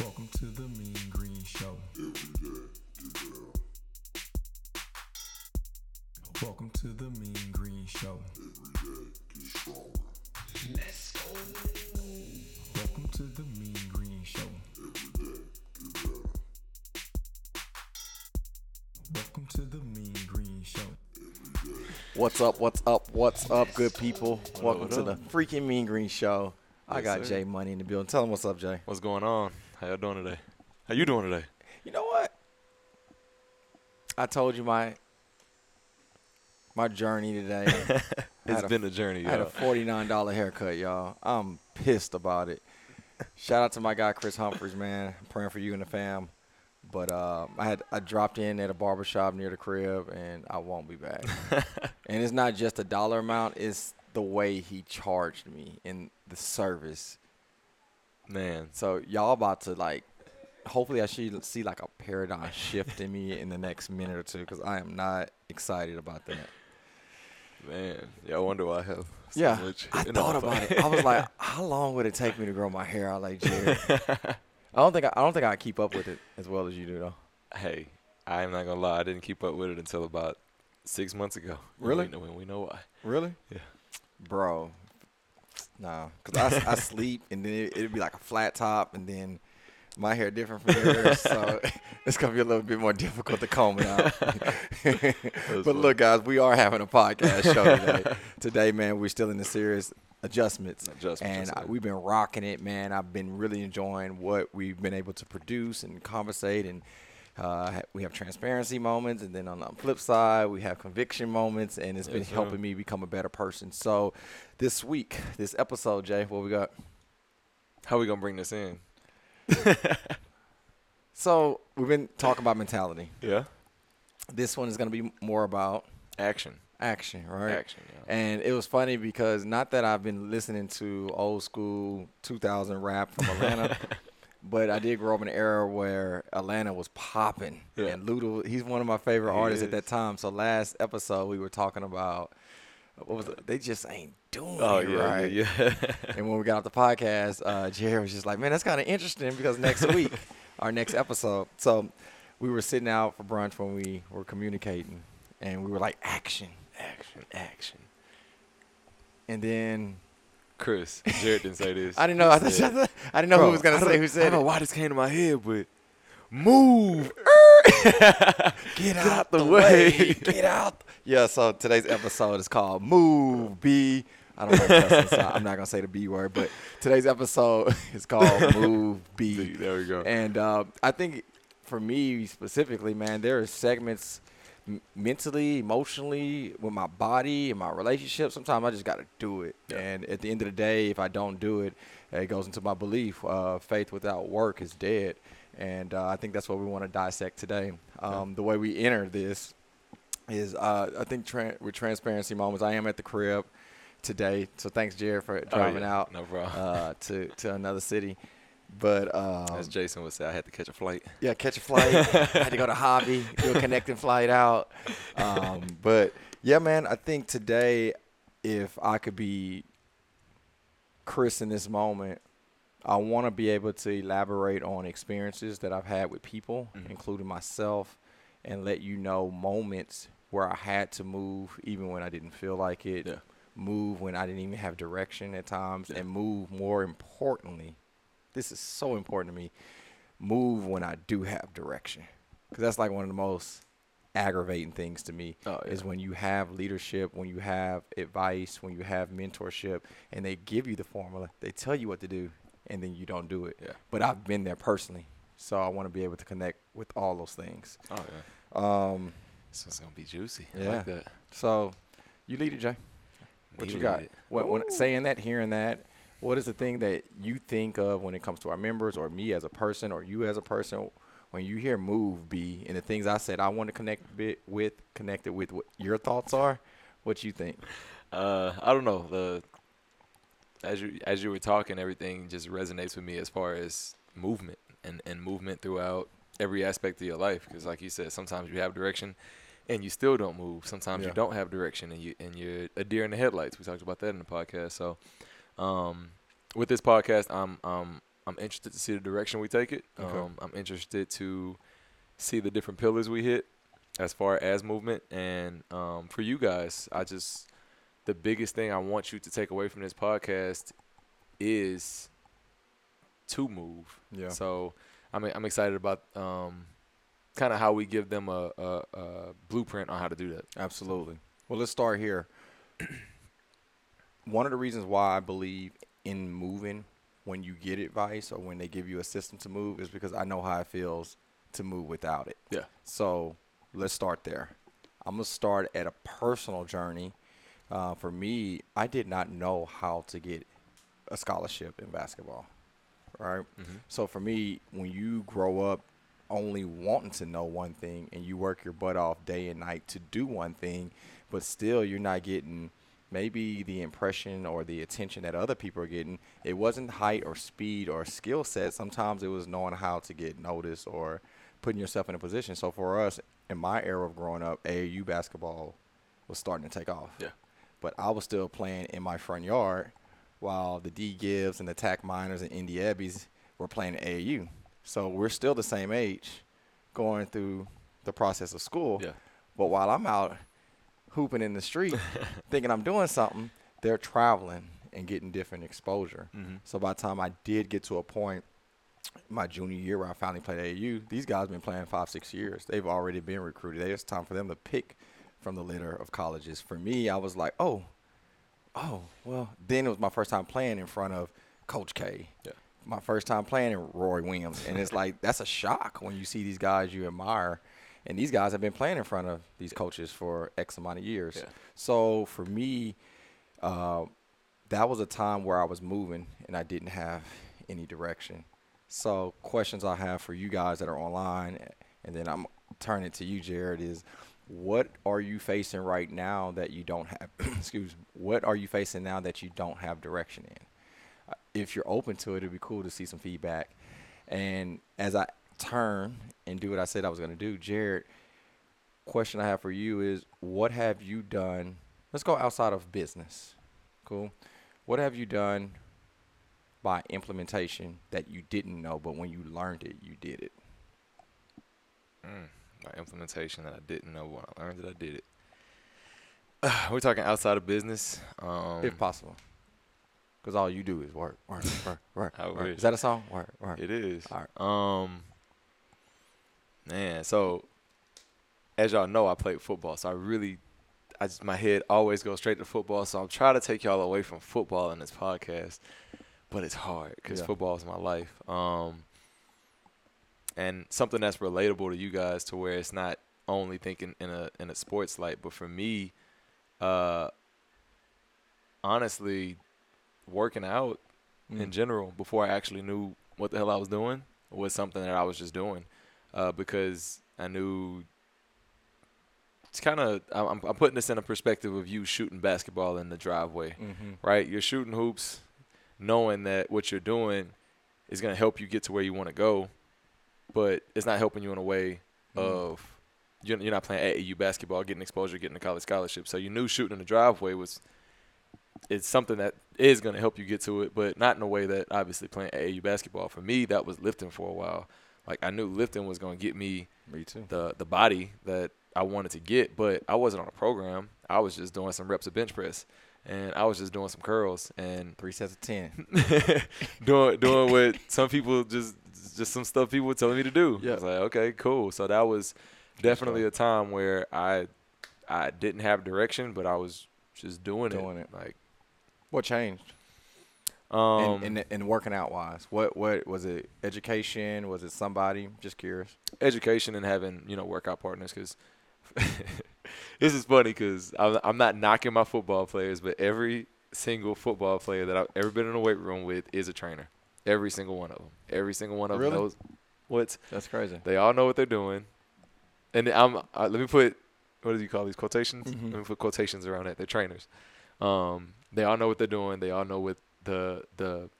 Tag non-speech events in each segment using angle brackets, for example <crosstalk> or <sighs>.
Welcome to the Mean Green Show. Welcome to the Mean Green Show. Let's go. Welcome to the Mean Green Show. Welcome to the Mean Green Show. What's up? What's up? What's up, good people? Welcome what to the freaking Mean Green Show. I Yes, got sir. Jay Money in the building. Tell him what's up, Jay. What's going on? How y'all doing today? How you doing today? You know what? I told you my my journey today. <laughs> it's had a- been a journey, I had a forty nine dollar haircut, y'all. I'm pissed about it. Shout out to my guy Chris Humphries, man. I'm praying for you and the fam. But uh, I had I dropped in at a barber shop near the crib, and I won't be back. <laughs> and it's not just a dollar amount; it's the way he charged me in the service. Man, So y'all about to like, hopefully I should see like a paradigm shift in me in the next minute or two, because I am not excited about that. man. Yeah, I wonder why I have so Yeah, much I thought about it. I was like, <laughs> how long would it take me to grow my hair out like Jared? I don't think I, I don't think I keep up with it as well as you do though. hey, I am not gonna lie. I didn't keep up with it until about six months ago. when Really? we know- When we know why. Really? Yeah. Bro, nah, cause I, I sleep and then it, it'd be like a flat top and then my hair different from yours, so <laughs> it's gonna be a little bit more difficult to comb it out. <laughs> but funny. look, guys, we are having a podcast show today. <laughs> today, man, we're still in the serious adjustments. Adjustments, and I, we've been rocking it, man. I've been really enjoying what we've been able to produce and conversate, and uh, we have transparency moments, and then on the flip side, we have conviction moments, and it's been sir. helping me become a better person. So, this week, this episode, Jay, what we got? How are we gonna bring this in? <laughs> So, we've been talking about mentality. Yeah. This one is going to be more about Action. action, right? Action. Yeah. And it was funny because not that I've been listening to old school 2000 rap from Atlanta, <laughs> but I did grow up in an era where Atlanta was popping. Yeah. And Luda, he's one of my favorite He artists at that time. So last episode we were talking about what was it? They just ain't doing Oh it yeah, right. yeah, yeah. <laughs> And when we got off the podcast, uh, Jerry was just like, "Man, that's kind of interesting because next <laughs> week, our next episode." So we were sitting out for brunch when we were communicating, and we were like, "Action, action, action. and then Chris, Jared didn't say this. <laughs> I didn't know. I, He thought, I didn't know Bro, who was gonna I say don't- who I said don't know it. why this came to my head, but move. <laughs> Get, out the way. <laughs> Get out. Yeah. So today's episode is called "Move B. I don't like cussing, so I'm not gonna say the B word, but today's episode is called "Move B." There we go. And uh, I think for me specifically, man, there are segments m- mentally, emotionally, with my body and my relationship. Sometimes I just got to do it. Yeah. And at the end of the day, if I don't do it, it goes into my belief. Uh, faith without work is dead. And uh, I think that's what we want to dissect today. Um, The way we enter this is, uh, I think, tra- with transparency moments. I am at the crib today, so thanks, Jared, for driving Oh, yeah. out No problem. uh, to to another city. But um, As Jason would say, I had to catch a flight. yeah, catch a flight. <laughs> I had to go to hobby, do a connecting flight out. Um, but yeah, man, I think today, if I could be Chris in this moment, I want to be able to elaborate on experiences that I've had with people, Mhm. including myself, and let you know moments where I had to move even when I didn't feel like it. Yeah. Move when I didn't even have direction at times, Yeah. and move more importantly. This is so important to me move when I do have direction. Because that's like one of the most aggravating things to me Oh, is when you have leadership, when you have advice, when you have mentorship, and they give you the formula, they tell you what to do, and then you don't do it. Yeah. But I've been there personally, so I want to be able to connect with all those things. Oh yeah. Um, This is gonna be juicy. I Yeah. like that. so you lead it, Jay. What you got? What, when saying that, hearing that, what is the thing that you think of when it comes to our members, or me as a person, or you as a person, when you hear "move" be and the things I said I want to connect bit with, connected with what your thoughts are? What you think? Uh, I don't know. The as you as you were talking, everything just resonates with me as far as movement and and movement throughout every aspect of your life. Because like you said, sometimes you have direction, and you still don't move. Sometimes Yeah. you don't have direction, and you and you're a deer in the headlights. We talked about that in the podcast. So, um, with this podcast, I'm um I'm interested to see the direction we take it. Okay. Um, I'm interested to see the different pillars we hit as far as movement. And um, for you guys, I just the biggest thing I want you to take away from this podcast is to move. Yeah. So I'm I'm excited about um, kind of how we give them a, a, a blueprint on how to do that. Absolutely. Well, let's start here. <clears throat> One of the reasons why I believe in moving when you get advice or when they give you a system to move is because I know how it feels to move without it. Yeah. So let's start there. I'm going to start at a personal journey. Uh, for me, I did not know how to get a scholarship in basketball. Right. Mhm. So for me, when you grow up only wanting to know one thing and you work your butt off day and night to do one thing, but still you're not getting maybe the impression or the attention that other people are getting, it wasn't height or speed or skill set. Sometimes it was knowing how to get noticed or putting yourself in a position. So for us, in my era of growing up, AAU basketball was starting to take off. Yeah. But I was still playing in my front yard while the D Gibbs and the Tack Miners and Indy Ebbies were playing AAU. So we're still the same age going through the process of school. Yeah. But while I'm out hooping in the street <laughs> thinking I'm doing something, they're traveling and getting different exposure. Mhm. So by the time I did get to a point my junior year where I finally played AAU, these guys have been playing five, six years. They've already been recruited. It's time for them to pick from the litter of colleges. For me, I was like, oh, oh, well, then it was my first time playing in front of Coach K. Yeah. My first time playing in Roy Williams. And it's like, that's a shock when you see these guys you admire. And these guys have been playing in front of these coaches for X amount of years. Yeah. So for me, uh, that was a time where I was moving and I didn't have any direction. So questions I have for you guys that are online, and then I'm turning to you, Jared, is what are you facing right now that you don't have? <clears throat> excuse. me, What are you facing now that you don't have direction in? Uh, If you're open to it, it'd be cool to see some feedback. And as I turn and do what I said I was going to do, Jared, question I have for you is what have you done? Let's go outside of business. Cool. What have you done by implementation that you didn't know, but when you learned it, you did it? Mm, my implementation that I didn't know when I learned that I did it. <sighs> We're talking outside of business. Um, if possible. Because all you do is work, work, work, work. <laughs> Work. Is that a song? Work, work. It is. All right. Um, man, so as y'all know, I played football, so I really, I just my head always goes straight to football. So I'm trying to take y'all away from football in this podcast, but it's hard because Yeah. football is my life. Um, and something that's relatable to you guys, to where it's not only thinking in a in a sports light, but for me, uh, honestly, working out in Mm. general before I actually knew what the hell I was doing was something that I was just doing uh, because I knew it's kind of I'm, I'm putting this in a perspective of you shooting basketball in the driveway, Mm-hmm. right? You're shooting hoops, knowing that what you're doing is going to help you get to where you want to go, but it's not helping you in a way Mm. of you're, you're not playing AAU basketball, getting exposure, getting a college scholarship. So you knew shooting in the driveway was it's something that is going to help you get to it, but not in a way that obviously playing AAU basketball. For me, that was lifting for a while. Like I knew lifting was going to get me Me too. the the body that I wanted to get, but I wasn't on a program. I was just doing some reps of bench press, and I was just doing some curls and Three sets of ten. <laughs> doing doing what some people just just some stuff people were telling me to do. Yeah. I was like, okay, cool. So that was definitely a time where I I didn't have direction, but I was just doing, Doing it. it. Like What changed? Um and, and and working out wise, what what was it? Education? Was it somebody? Just curious. education and having you know workout partners because <laughs> this is funny because I'm, I'm not knocking my football players but every single football player that i've ever been in a weight room with is a trainer every single one of them every single one of Really? them knows what's That's crazy. they all know what they're doing and i'm uh, let me put what do you call these quotations Mhm. let me put quotations around it. they're trainers um, they all know what they're doing they all know what the the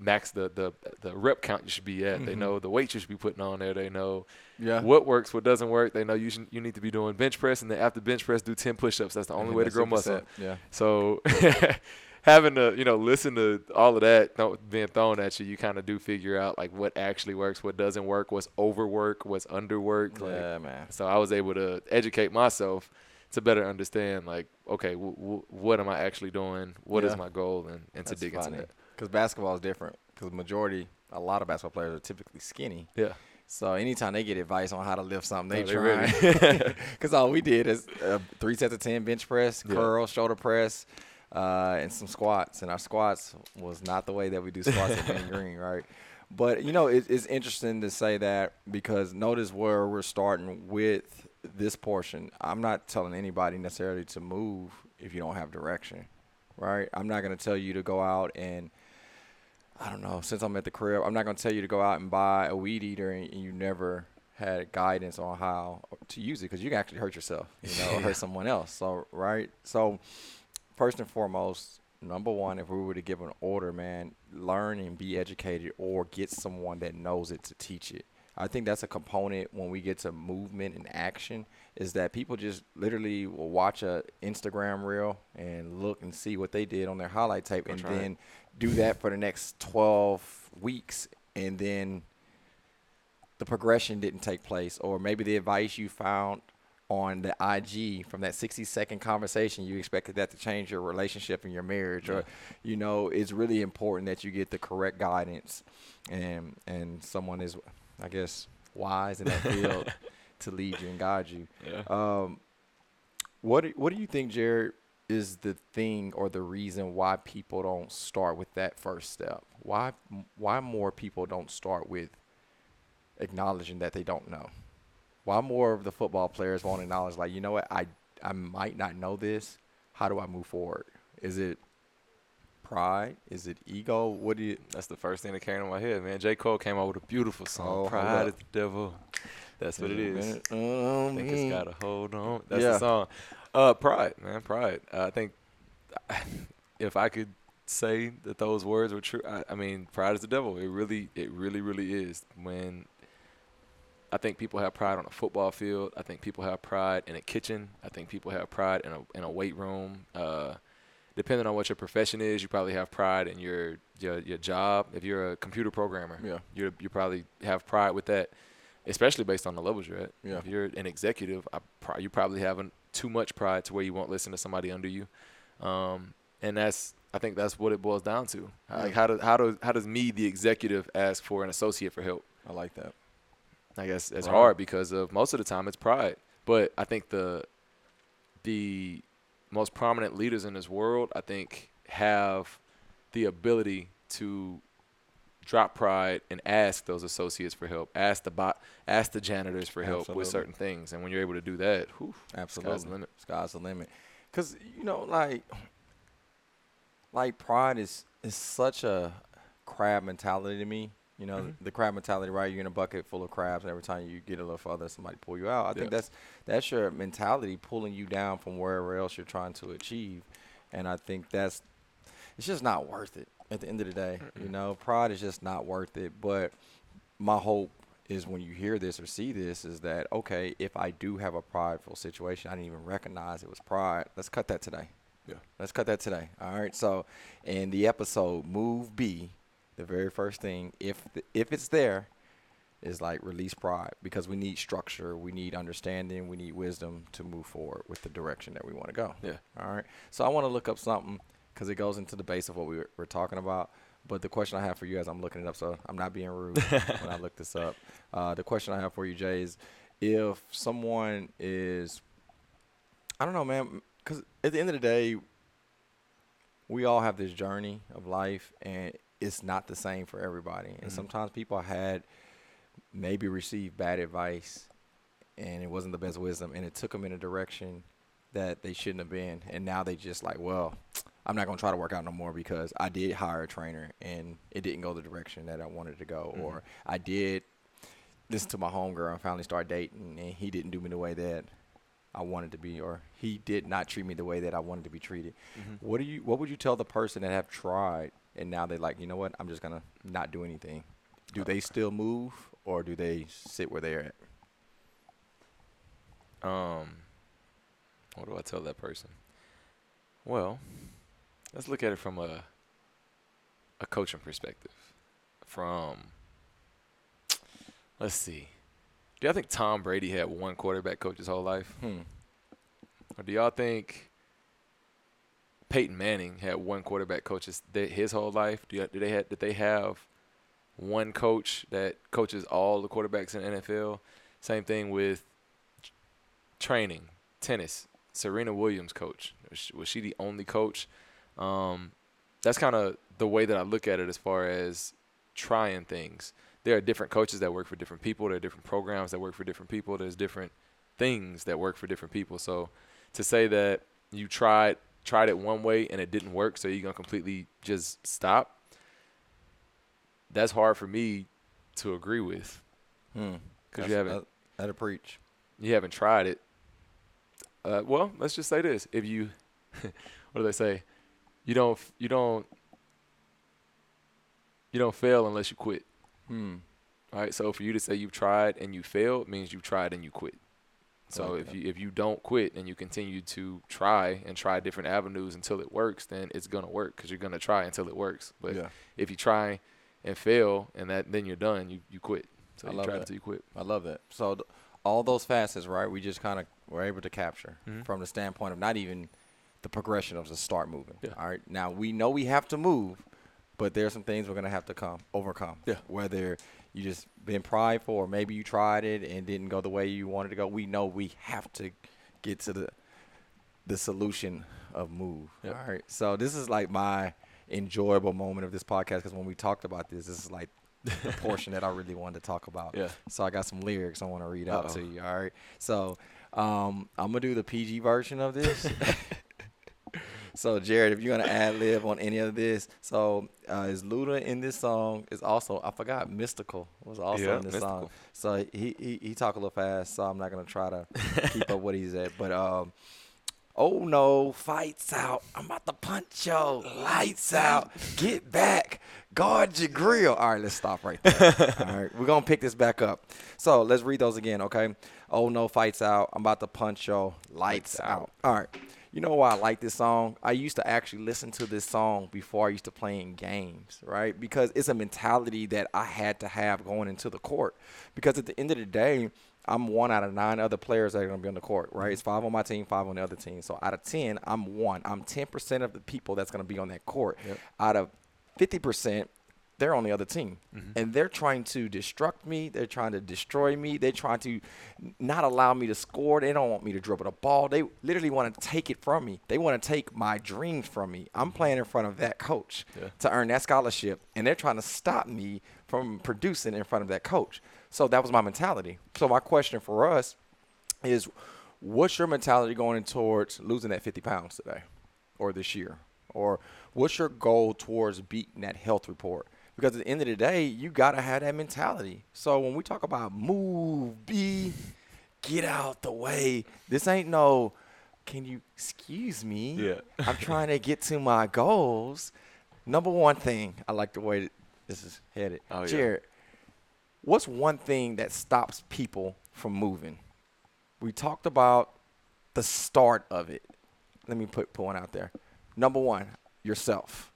max the the the rep count you should be at they Mhm. know the weight you should be putting on there they know Yeah. what works, what doesn't work. They know you should, you need to be doing bench press, and then after bench press, do ten push-ups. That's the only way to grow muscle. Yeah. So <laughs> having to you know listen to all of that th- being thrown at you, you kind of do figure out like what actually works, what doesn't work, what's overwork, what's underwork. Like, Yeah, man. so I was able to educate myself to better understand like okay, w- w- what am I actually doing? What is Yeah. my goal? And, and to dig funny. into that. Because basketball is different. Because majority, a lot of basketball players are typically skinny. Yeah. So anytime they get advice on how to lift something, they they try. Because <laughs> <laughs> all we did is uh, three sets of ten bench press, Yeah. curl, shoulder press, uh, and some squats. And our squats was not the way that we do squats at Mean <laughs> Green, right? But you know, it, it's interesting to say that because notice where we're starting with this portion. I'm not telling anybody necessarily to move if you don't have direction, right? I'm not going to tell you to go out and I don't know. Since I'm at the crib, I'm not going to tell you to go out and buy a weed eater and, you never had guidance on how to use it because you can actually hurt yourself, you know, or hurt <laughs> someone else. So, right? So, first and foremost, number one, if we were to give an order, man, learn and be educated or get someone that knows it to teach it. I think that's a component when we get to movement and action is that people just literally will watch a Instagram reel and look and see what they did on their highlight tape That's and right. then do that for the next 12 weeks and then the progression didn't take place. Or maybe the advice you found on the IG from that 60 second conversation you expected that to change your relationship and your marriage. Or you know it's really important that you get the correct guidance and and someone is I guess wise in that field <laughs> to lead you and guide you Yeah. um, what do, what do you think, Jared, is the thing or the reason why people don't start with that first step? Why why more people don't start with acknowledging that they don't know? Why more of the football players won't acknowledge, like, you know what, I I might not know this. How do I move forward? Is it pride? Is it ego? What do you? That's the first thing that came to my head, man. J. Cole came out with a beautiful Oh, song. hold Pride is the devil. That's what it is. Um, I think it's got to hold on. That's Yeah. the song. Uh, pride, man, pride. Uh, I think <sighs> if I could say that those words were true, I, I mean, pride is the devil. It really, it really, really is. When I think people have pride on a football field. I think people have pride in a kitchen. I think people have pride in a in a weight room. Uh, depending on what your profession is, you probably have pride in your your, your job. If you're a computer programmer, Yeah. you you probably have pride with that, especially based on the levels you're at. Yeah. If you're an executive, I pro- you probably have an, too much pride to where you won't listen to somebody under you, um, and that's I think that's what it boils down to. Like how does how does how does me the executive ask for an associate for help? I like that. I guess it's Right. hard because of most of the time it's pride. But I think the the most prominent leaders in this world, I think, have the ability to drop pride and ask those associates for help, ask the bot, ask the janitors for help Absolutely. with certain things. And when you're able to do that, whew, Absolutely. sky's the limit. Sky's the limit. Cause you know, like, like pride is is such a crab mentality to me. You know, Mhm. the crab mentality, right? You're in a bucket full of crabs, and every time you get a little further, somebody pull you out. I think that's that's your mentality pulling you down from wherever else you're trying to achieve, and I think that's it's just not worth it at the end of the day. You know, pride is just not worth it. But my hope is when you hear this or see this is that okay, if I do have a prideful situation, I didn't even recognize it was pride. Let's cut that today. Yeah. Let's cut that today. All right. So, in the episode Move B, the very first thing, if the, if it's there, is like release pride because we need structure, we need understanding, we need wisdom to move forward with the direction that we want to go. Yeah. All right. So I want to look up something because it goes into the base of what we were, we're talking about. But the question I have for you as I'm looking it up, so I'm not being rude <laughs> when I look this up. Uh, the question I have for you, Jay, is if someone is, I don't know, man, because at the end of the day, we all have this journey of life, and it's not the same for everybody. And Mhm. sometimes people had maybe received bad advice, and it wasn't the best wisdom, and it took them in a direction that they shouldn't have been. And now they just like, well, I'm not gonna try to work out no more because I did hire a trainer and it didn't go the direction that I wanted to go, Mhm. or I did listen to my homegirl and finally start dating, and he didn't do me the way that I wanted to be, or he did not treat me the way that I wanted to be treated. Mhm. What do you? What would you tell the person that have tried and now they're like, you know what? I'm just gonna not do anything. Do they still move, or do they sit where they're at? Um, what do I tell that person? Well, let's look at it from a a coaching perspective. From let's see. Do y'all think Tom Brady had one quarterback coach his whole life? Hmm. Or do y'all think Peyton Manning had one quarterback coach his, whole life? Do, do they have, did they have one coach that coaches all the quarterbacks in the NFL? Same thing with training, tennis. Serena Williams coach. Was she, the only coach? Um, that's kind of the way that I look at it as far as trying things. There are different coaches that work for different people. There are different programs that work for different people. There's different things that work for different people. So to say that you tried tried it one way and it didn't work, so you're gonna completely just stop. That's hard for me to agree with Hmm. because you haven't That, that'll preach. you haven't tried it. Uh, well, let's just say this: if you, <laughs> what do they say? You don't, you don't, you don't fail unless you quit. Hmm. All right. So for you to say you've tried and you failed means you tried and you quit. So like if that. you if you don't quit and you continue to try and try different avenues until it works, then it's gonna work because you're gonna try until it works. But yeah, if you try and fail and that then you're done, you you quit. So I you love try that. until you quit. I love that. So th- all those facets, right? We just kind of were able to capture Mhm. from the standpoint of not even the progression of the start moving. Yeah. All right. Now we know we have to move, but there's some things we're gonna have to come overcome. Yeah. Whether you just been prideful or maybe you tried it and didn't go the way you wanted to go, we know we have to get to the the solution of move. Yep. All right. So this is like my enjoyable moment of this podcast because when we talked about this, this is like the <laughs> portion that I really wanted to talk about. Yeah. So I got some lyrics I want to read out to you. All right. So um, I'm gonna do the PG version of this. <laughs> so Jared, if you're gonna ad lib on any of this, so uh, is Luda in this song? Is also I forgot Mystikal was also Yeah, in this song. So he, he he talk a little fast, so I'm not gonna try to keep up what he's at. But um, oh no, fights out. I'm about to punch yo, lights out. Get back, guard your grill. All right, let's stop right there. <laughs> All right, we're gonna pick this back up. So let's read those again, okay? Oh no, fights out. I'm about to punch yo, lights Lights out. out. All right. You know why I like this song? I used to actually listen to this song before I used to play in games, right? Because it's a mentality that I had to have going into the court. Because at the end of the day, I'm one out of nine other players that are going to be on the court, right? It's five on my team, five on the other team. So out of 10, I'm one. I'm 10% of the people that's going to be on that court. Yep. Out of 50%, they're on the other team. Mm-hmm. And they're trying to destruct me. They're trying to destroy me. They're trying to not allow me to score. They don't want me to dribble the ball. They literally want to take it from me. They want to take my dreams from me. I'm mm-hmm. playing in front of that coach Yeah. to earn that scholarship. And they're trying to stop me from producing in front of that coach. So that was my mentality. So my question for us is what's your mentality going towards losing that 50 pounds today or this year? Or what's your goal towards beating that health report? Because at the end of the day, you got to have that mentality. So when we talk about move, be, get out the way, this ain't no, can you excuse me? Yeah. I'm trying to get to my goals. Number one thing, I like the way this is headed. Oh, yeah. Jared, what's one thing that stops people from moving? We talked about the start of it. Let me put, put one out there. Number one, yourself.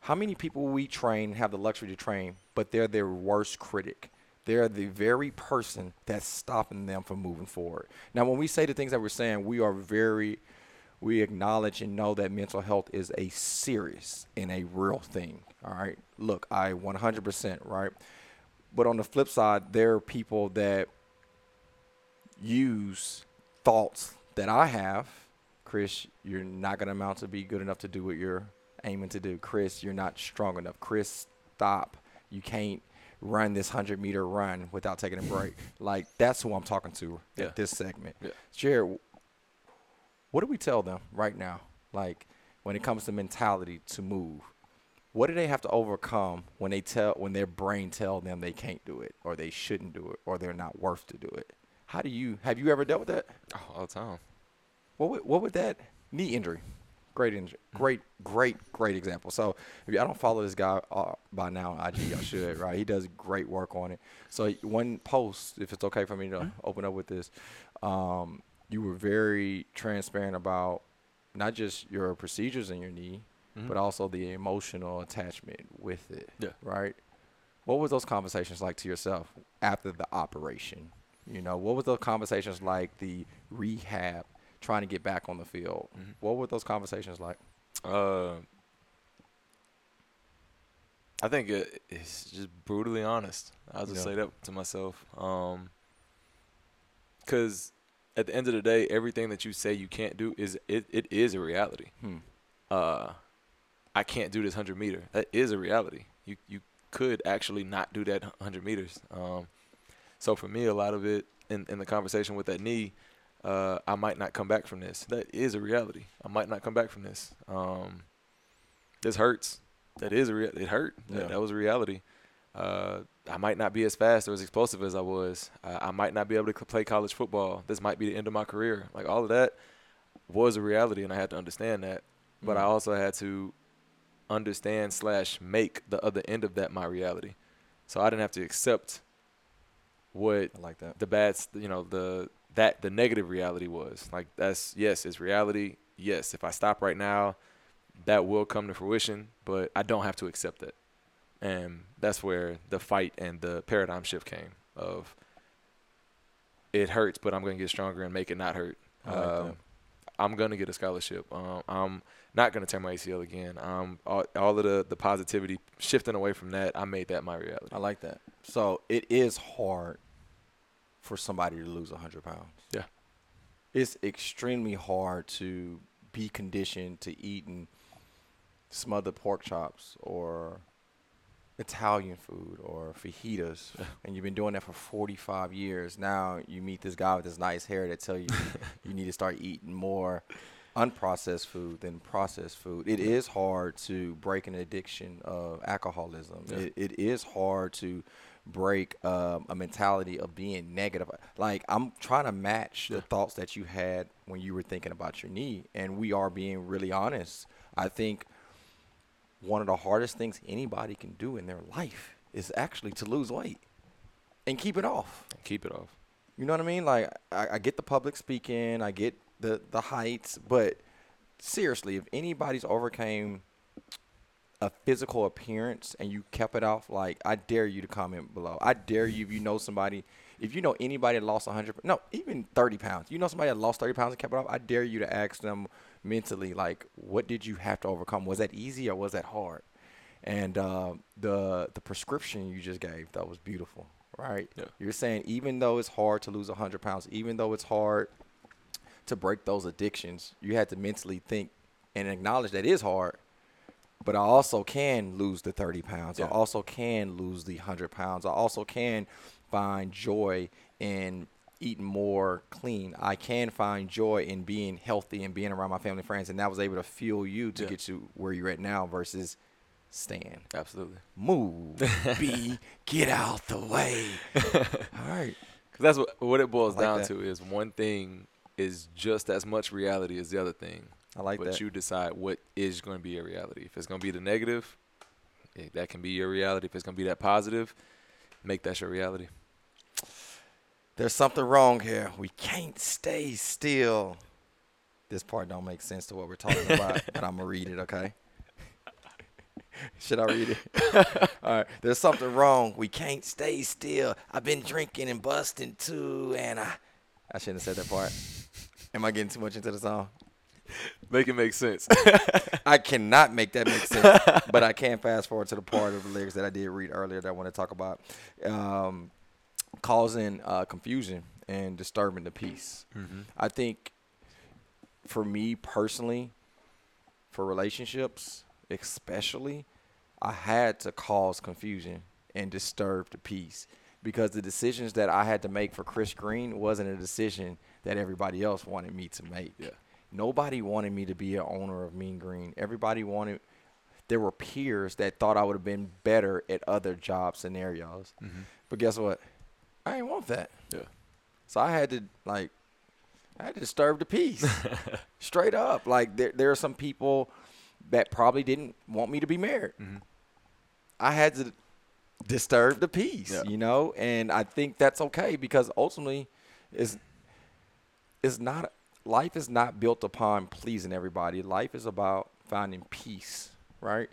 How many people we train have the luxury to train, but they're their worst critic? They're the very person that's stopping them from moving forward. Now, when we say the things that we're saying, we are very, we acknowledge and know that mental health is a serious and a real thing. All right. Look, I 100%, right? But on the flip side, there are people that use thoughts that I have. Chris, you're not going to amount to be good enough to do what you're aiming to do. Chris, you're not strong enough. Chris, stop. You can't run this 100 meter run without taking a break. <laughs> like, that's who I'm talking to Yeah. at this segment. Yeah. Jared, what do we tell them right now? Like, when it comes to mentality to move, what do they have to overcome when they tell when their brain tell them they can't do it or they shouldn't do it or they're not worth to do it? How do you have you ever dealt with that? Oh, all the time. What would, what would that knee injury? Great. Great, great, great example. So if you, I don't follow this guy uh, by now on IG, I should, right? He does great work on it. So one post, if it's okay for me to open up with this, um, you were very transparent about not just your procedures in your knee, Mhm. but also the emotional attachment with it. Yeah. Right. What was those conversations like to yourself after the operation? You know, what was those conversations like? The rehab, trying to get back on the field. Mhm. What were those conversations like? Uh, I think it, it's just brutally honest. I'll just Yeah. say that to myself. Um, cause at the end of the day, everything that you say you can't do is it, it is a reality. Hmm. Uh, I can't do this hundred meter. That is a reality. You you could actually not do that hundred meters. Um, so for me, a lot of it in in the conversation with that knee, uh, I might not come back from this. That is a reality. I might not come back from this. Um, this hurts. That is a rea- it hurt. Yeah. That, that was a reality. Uh, I might not be as fast or as explosive as I was. I, I might not be able to play college football. This might be the end of my career. Like all of that was a reality, and I had to understand that. But I Mhm. also had to understand slash make the other end of that my reality. So I didn't have to accept what I like that. the bad, you know, the that the negative reality was. Like that's yes, it's reality. Yes, if I stop right now, that will come to fruition, but I don't have to accept it. And that's where the fight and the paradigm shift came of it hurts, but I'm going to get stronger and make it not hurt. Like. Um, I'm going to get a scholarship. Um, I'm not going to tear my ACL again. Um, all, all of the, the positivity shifting away from that, I made that my reality. I like that. So it is hard for somebody to lose 100 pounds. Yeah. It's extremely hard to be conditioned to eating smothered pork chops or Italian food or fajitas, and you've been doing that for 45 years. Now you meet this guy with this nice hair that tell you <laughs> you need to start eating more unprocessed food than processed food. It is hard to break an addiction of alcoholism. Yeah. It, it is hard to break um, a mentality of being negative. Like I'm trying to match the thoughts that you had when you were thinking about your knee, and we are being really honest. I think one of the hardest things anybody can do in their life is actually to lose weight and keep it off. Keep it off. You know what I mean? Like I, I get the public speaking, I get the the heights, but seriously, if anybody's overcame a physical appearance and you kept it off, like I dare you to comment below. I dare you if you know somebody, if you know anybody that lost 100, no, even 30 pounds. You know somebody that lost 30 pounds and kept it off. I dare you to ask them mentally, like, what did you have to overcome? Was that easy or was that hard? And uh, the the prescription you just gave that was beautiful, right? Yeah. You're saying even though it's hard to lose 100 pounds, even though it's hard to break those addictions, you had to mentally think and acknowledge that it is hard. But I also can lose the 30 pounds. I also can lose the 100 pounds. I also can find joy in eating more clean. I can find joy in being healthy and being around my family and friends. And that was able to fuel you to Yeah. get you where you're at now versus stand. Absolutely. Move, <laughs> B, get out the way. <laughs> All right. Because that's what what it boils like down that. to is one thing is just as much reality as the other thing. I like but that. you decide what is going to be a reality. If it's going to be the negative, eh, that can be your reality. If it's going to be that positive, make that your reality. There's something wrong here. We can't stay still. This part don't make sense to what we're talking <laughs> about, but I'm gonna read it, okay? <laughs> Should I read it? <laughs> All right. There's something wrong. We can't stay still. I've been drinking and busting too, and I I shouldn't have said that part. Am I getting too much into the song? <laughs> Make it make sense. <laughs> I cannot make that make sense, but I can fast forward to the part of the lyrics that I did read earlier that I want to talk about, um, causing uh, confusion and disturbing the peace. mm-hmm. I think for me personally, for relationships especially, I had to cause confusion and disturb the peace because the decisions that I had to make for Chris Green wasn't a decision that everybody else wanted me to make. Yeah. Nobody wanted me to be an owner of Mean Green. Everybody wanted there were peers that thought I would have been better at other job scenarios. Mm-hmm. But guess what? I didn't want that. Yeah. So I had to like I had to disturb the peace. <laughs> Straight up. Like there there are some people that probably didn't want me to be married. Mm-hmm. I had to disturb the peace, Yeah. you know? And I think that's okay because ultimately is is not life is not built upon pleasing everybody. Life is about finding peace, right?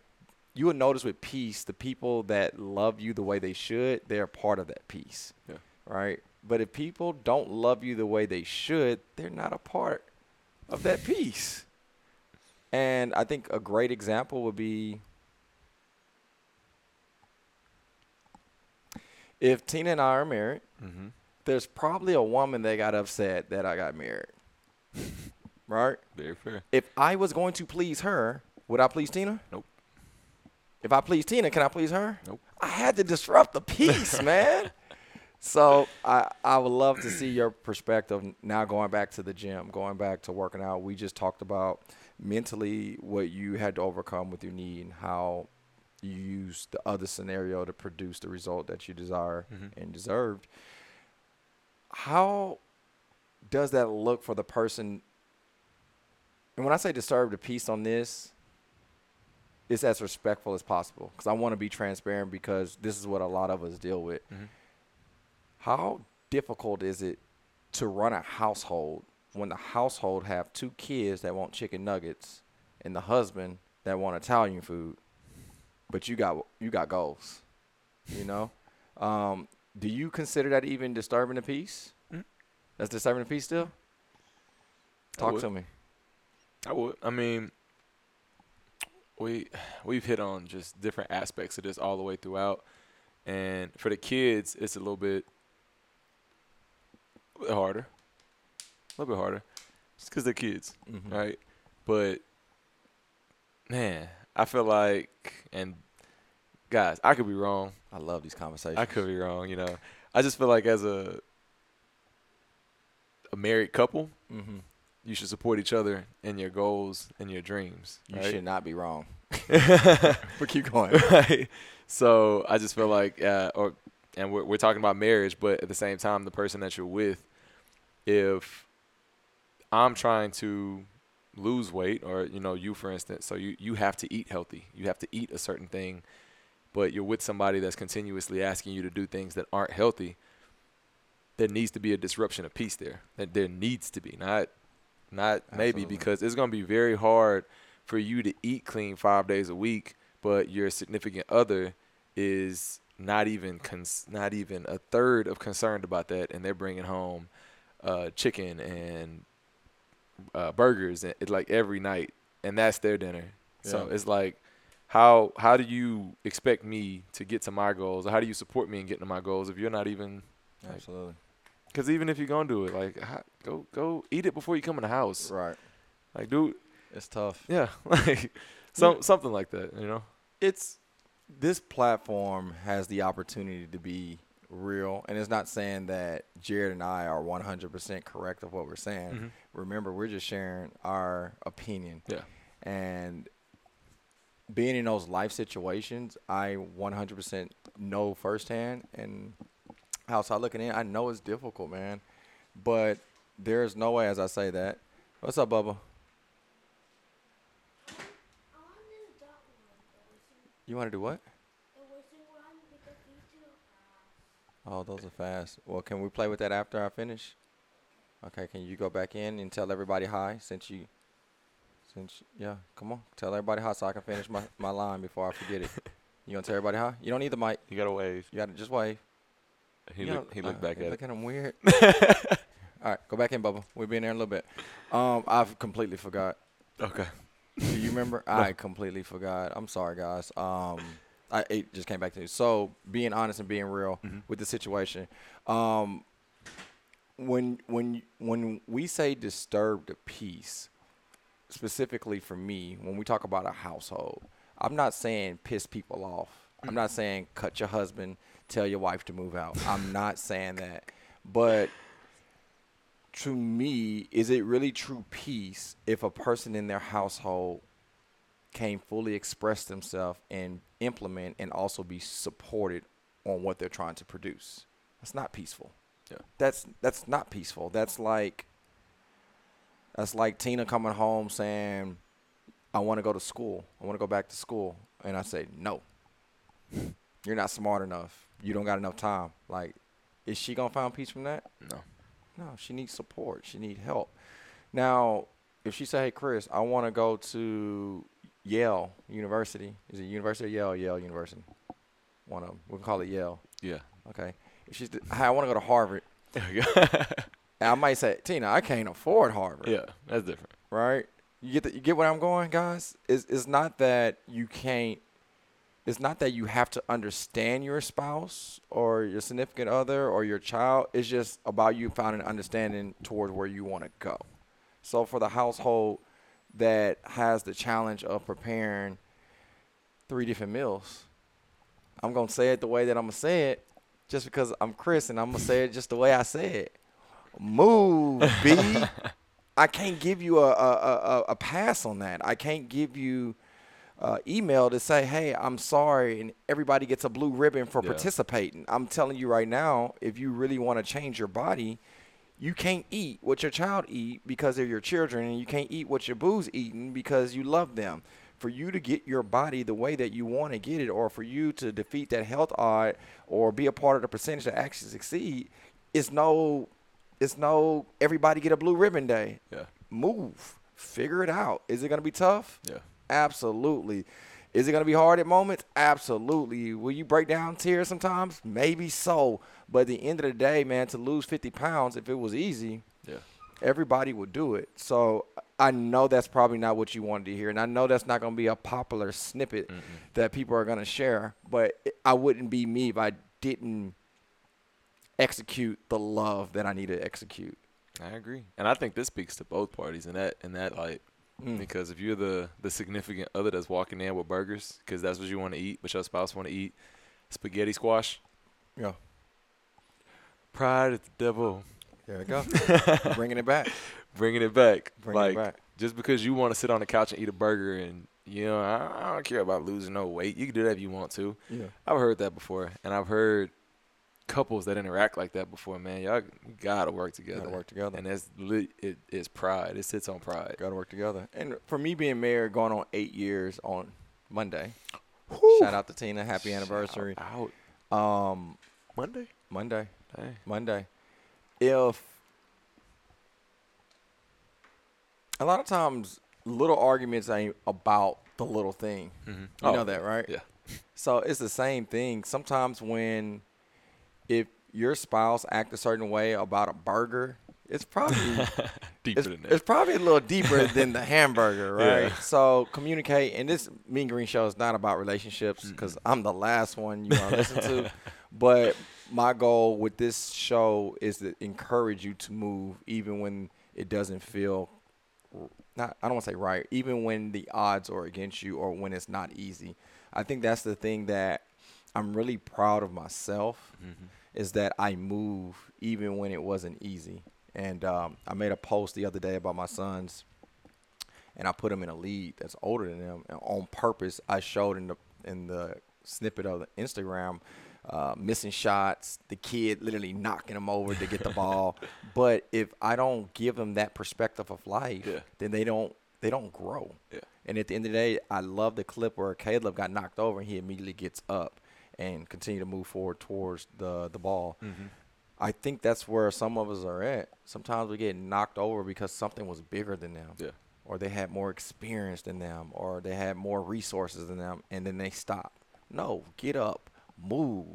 You will notice with peace, the people that love you the way they should, they're part of that peace, Yeah. right? But if people don't love you the way they should, they're not a part of that peace. And I think a great example would be if Tina and I are married, Mm-hmm. there's probably a woman that got upset that I got married. Right? Very fair. If I was going to please her, would I please Tina? Nope. If I please Tina, can I please her? Nope. I had to disrupt the peace, <laughs> man. So I I would love to see your perspective now going back to the gym, going back to working out. We just talked about mentally what you had to overcome with your knee and how you used the other scenario to produce the result that you desire Mhm. and deserved. How does that look for the person? And when I say disturb the peace on this, it's as respectful as possible because I want to be transparent because this is what a lot of us deal with. Mhm. How difficult is it to run a household when the household have two kids that want chicken nuggets and the husband that want Italian food, but you got you got goals, you know? Um, do you consider that even disturbing the peace? Mm. That's disturbing the peace still. Talk to me. I would. I mean, we we've hit on just different aspects of this all the way throughout, and for the kids, it's a little bit, a little harder, a little bit harder, just because they're kids, Mhm. right? But man, I feel like, and guys, I could be wrong. I love these conversations. I could be wrong. You know, I just feel like as a a married couple, Mm-hmm. you should support each other in your goals and your dreams. You right? should not be wrong. <laughs> <laughs> but keep going. right? So I just feel like, uh, or and we're, we're talking about marriage, but at the same time, the person that you're with, if I'm trying to lose weight, or you know, you for instance, so you you have to eat healthy, you have to eat a certain thing, but you're with somebody that's continuously asking you to do things that aren't healthy. There needs to be a disruption of peace there. That there needs to be, not not maybe because it's going to be very hard for you to eat clean five days a week, but your significant other is not even cons- not even a third of concerned about that, and they're bringing home uh, chicken and uh, burgers and it, like every night, and that's their dinner. So it's like, how how do you expect me to get to my goals? Or how do you support me in getting to my goals if you're not even? Absolutely. Because even if you're gonna do it, like go go eat it before you come in the house. Right. Like, dude, It's tough. yeah, <laughs> like some something like that, you know. It's this platform has the opportunity to be real, and it's not saying that Jared and I are 100% correct of what we're saying. Mhm. Remember, we're just sharing our opinion. Yeah. And being in those life situations, I 100% know firsthand, and outside looking in, I know it's difficult, man. But there's no way, as I say that. What's up, Bubba? You want to do what? Oh, those are fast. Well, can we play with that after I finish? Okay, can you go back in and tell everybody hi since you, since yeah, come on, tell everybody hi so I can finish my, my line before I forget it. You gonna tell everybody hi? You don't need the mic. You gotta wave. You gotta just wave. He know, he looked uh, back you at Look it. at him weird. <laughs> All right, go back in, Bubba. We'll be in there in a little bit. Um, I've completely forgot. Okay. Do you remember? <laughs> I completely forgot. I'm sorry, guys. Um, I it just came back to you. So being honest and being real Mhm. with the situation. Um, when when when we say disturb the peace, specifically for me, when we talk about a household, I'm not saying piss people off. I'm not saying cut your husband, tell your wife to move out. I'm not saying that. But to me, is it really true peace if a person in their household can fully express themselves and implement and also be supported on what they're trying to produce? That's not peaceful. Yeah. That's that's not peaceful. That's like that's like Tina coming home saying, I want to go to school. I want to go back to school. And I say, No. You're not smart enough. You don't got enough time. Like, is she gonna find peace from that? No. No, she needs support. She needs help. Now, if she say, "Hey, Chris, I want to go to Yale University. Is it University of Yale? Yale University. One of them. We can call it Yale. Yeah. Okay. If she's, hey, I want to go to Harvard. <laughs> I might say, Tina, I can't afford Harvard. yeah, that's different. right? You get the, you get where I'm going, guys. It's it's not that you can't. It's not that you have to understand your spouse or your significant other or your child. It's just about you finding an understanding towards where you want to go. So for the household that has the challenge of preparing three different meals, I'm gonna say it the way that I'm gonna say it, just because I'm Chris and I'm gonna say it just the way I say it. Move, B. <laughs> I can't give you a, a, a, a pass on that. I can't give you uh, email to say, hey, I'm sorry, and everybody gets a blue ribbon for Yeah. participating. I'm telling you right now, if you really want to change your body, you can't eat what your child eat because they're your children, and you can't eat what your boo's eating because you love them. For you to get your body the way that you want to get it, or for you to defeat that health odd, or be a part of the percentage that actually succeed, it's no, it's no. Everybody get a blue ribbon day Yeah. move, figure it out. Is it going to be tough? Yeah. Absolutely. Is it going to be hard at moments? Absolutely. Will you break down tears sometimes? Maybe so. But at the end of the day, man, to lose 50 pounds, if it was easy, Yeah. everybody would do it. So I know that's probably not what you wanted to hear. And I know that's not going to be a popular snippet that people are going to share. But I wouldn't be me if I didn't execute the love that I need to execute. I agree, and I think this speaks to both parties in that in that light. Mm. Because if you're the the significant other that's walking in with burgers, because that's what you want to eat, but your spouse want to eat spaghetti squash, Yeah. pride is the devil, There we go. <laughs> Bringing it back. bringing it back. Bringing like it back. just because you want to sit on the couch and eat a burger, and you know I, I don't care about losing no weight. You can do that if you want to. Yeah. I've heard that before, and I've heard couples that interact like that before. Man, y'all gotta work together. Gotta work together. and that's lit, it is pride. It sits on pride. Gotta work together. And for me being married, going on eight years on Monday. Whew. Shout out to Tina. Happy anniversary. Out Um, Monday. Monday. Hey. Monday. If a lot of times little arguments ain't about the little thing. Mm-hmm. You know that, right? Yeah. So it's the same thing. Sometimes when if your spouse act a certain way about a burger, it's probably <laughs> Deeper it's, than that. it's probably a little deeper than the hamburger, <laughs> right? Yeah. So communicate. And this Mean Green show is not about relationships because I'm the last one you want to listen to. <laughs> But my goal with this show is to encourage you to move, even when it doesn't feel not. I don't want to say right, even when the odds are against you or when it's not easy. I think that's the thing that I'm really proud of myself Mm-hmm. is that I move even when it wasn't easy. And um, I made a post the other day about my sons, and I put them in a lead that's older than them. And on purpose, I showed in the in the snippet of the Instagram uh, missing shots, the kid literally knocking them over to get the ball. <laughs> But if I don't give them that perspective of life, Yeah. then they don't they don't grow. Yeah. And at the end of the day, I love the clip where Caleb got knocked over and he immediately gets up and continue to move forward towards the the ball. Mm-hmm. I think that's where some of us are at. Sometimes we get knocked over because something was bigger than them. Yeah. Or they had more experience than them, or they had more resources than them, and then they stop. No, get up, move,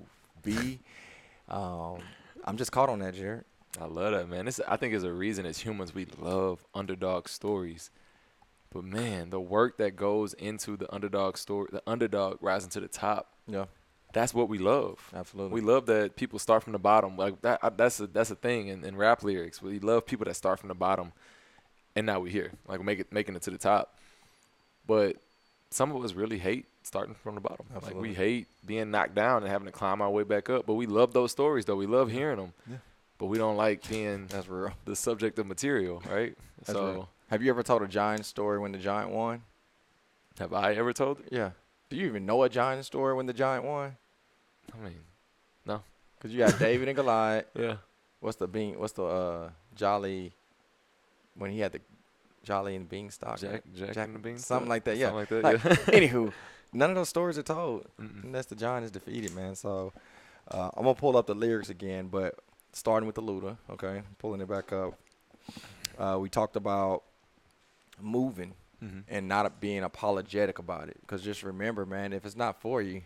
be. <laughs> um, I'm just caught on that, Jared. I love that, man. This I think is a reason as humans we love underdog stories. But man, the work that goes into the underdog story, the underdog rising to the top, Yeah, that's what we love. absolutely. We love that people start from the bottom. Like that, I- that's a that's a thing in, in rap lyrics. We love people that start from the bottom, and now we're here, like make it making it to the top. But some of us really hate starting from the bottom. Like we hate being knocked down and having to climb our way back up. But we love those stories, though. We love hearing them. Yeah. But we don't like being That's real. the subject of material, right? That's so real. Have you ever told a Giant story when the Giant won? have I ever told it? Yeah. Do you even know a Giant story when the Giant won? I mean, no. Because you got David and Goliath. <laughs> yeah. What's the bean? What's the uh, Jolly? When he had the Jolly and Beanstalk. Jack? Jack, Jack- and the Beanstalk? something like that, yeah. Something like that. Like, yeah. Anywho, none of those stories are told Mm-mm. unless the Giant is defeated, man. So uh, I'm gonna pull up the lyrics again, but starting with the Luda, okay, pulling it back up. Uh, we talked about moving, Mhm. and not being apologetic about it. Because just remember, man, if it's not for you,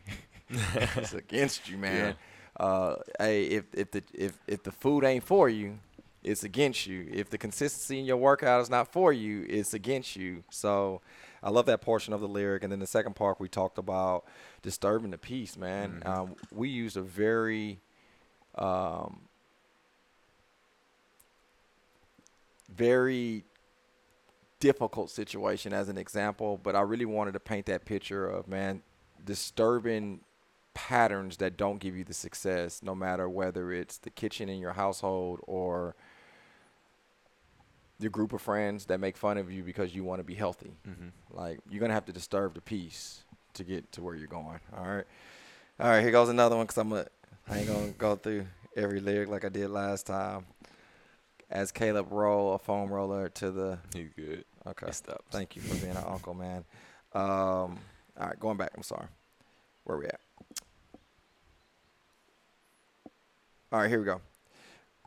<laughs> it's <laughs> against you, man. Uh, hey, if if the if if the food ain't for you, it's against you. If the consistency in your workout is not for you, it's against you. So, I love that portion of the lyric. And then the second part, we talked about disturbing the peace, man. Mhm. Um, we used a very um, very difficult situation as an example, but I really wanted to paint that picture of man disturbing patterns that don't give you the success, no matter whether it's the kitchen in your household or your group of friends that make fun of you because you want to be healthy. Mm-hmm. Like you're gonna have to disturb the peace to get to where you're going. All right, all right. Here goes another one because I'm a, I ain't gonna go through every lyric like I did last time. As Caleb roll a foam roller to the He's good. Okay. It stops. Thank you for being an uncle, man. Um, all right, going back. I'm sorry. Where are we at? All right, here we go.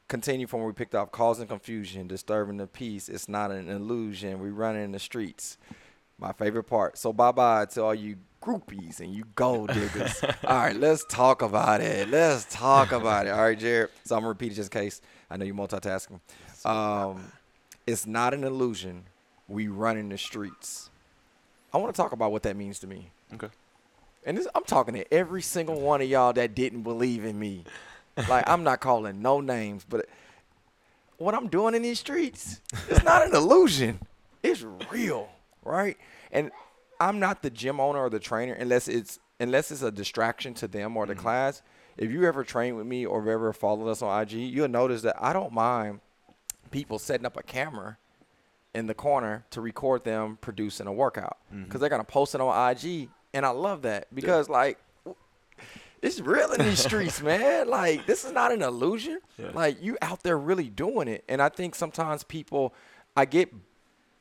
Continue from where we picked off. Causing confusion, disturbing the peace. It's not an illusion. We run in the streets. My favorite part. So bye bye to all you groupies and you gold diggers. <laughs> all right, let's talk about it. Let's talk about it. All right, Jared. So I'm gonna repeat it just in case. I know you're multitasking. Um, it's not an illusion. We run in the streets. I want to talk about what that means to me. Okay. And this, I'm talking to every single one of y'all that didn't believe in me. Like I'm not calling no names, but what I'm doing in these streets, it's not an illusion. It's real, right? And I'm not the gym owner or the trainer unless it's unless it's a distraction to them or the mm-hmm. class. If you ever train with me or ever followed us on IG, you'll notice that I don't mind people setting up a camera in the corner to record them producing a workout mm-hmm. because they're gonna post it on IG, and I love that because like it's real in these streets, <laughs> man. Like this is not an illusion. Yeah. Like you out there really doing it, and I think sometimes people, I get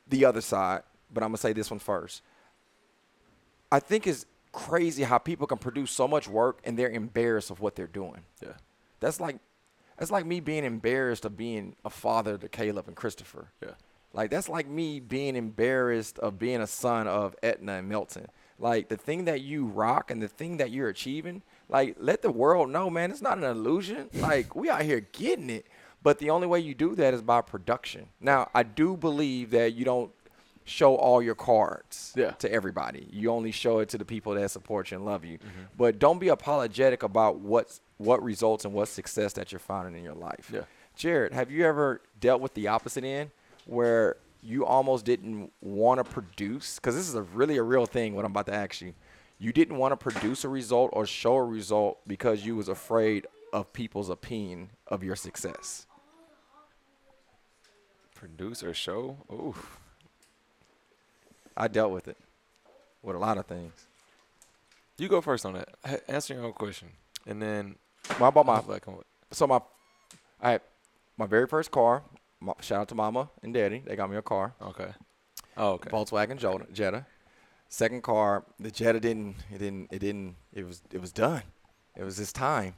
the other side, but I'm gonna say this one first. I think it's crazy how people can produce so much work and they're embarrassed of what they're doing. Yeah. That's like that's like me being embarrassed of being a father to Caleb and Christopher. Yeah. Like that's like me being embarrassed of being a son of Etna and Milton. Like the thing that you rock and the thing that you're achieving, like let the world know, man, it's not an illusion. Like we out here getting it. But the only way you do that is by production. Now, I do believe that you don't show all your cards Yeah. to everybody. You only show it to the people that support you and love you. Mm-hmm. But don't be apologetic about what's what results and what success that you're finding in your life. Yeah. Jared, have you ever dealt with the opposite end where you almost didn't want to produce? Because this is a really a real thing. What I'm about to ask you, you didn't want to produce a result or show a result because you was afraid of people's opinion of your success. Producer show. Ooh. I dealt with it with a lot of things. You go first on that. H- Answer your own question, and then I bought my like so my I my very first car. Shout out to Mama and Daddy. They got me a car. Okay. Oh, okay. Volkswagen Jetta. Jetta. Second car, the Jetta didn't. It didn't. It didn't. It was. It was done. It was his time.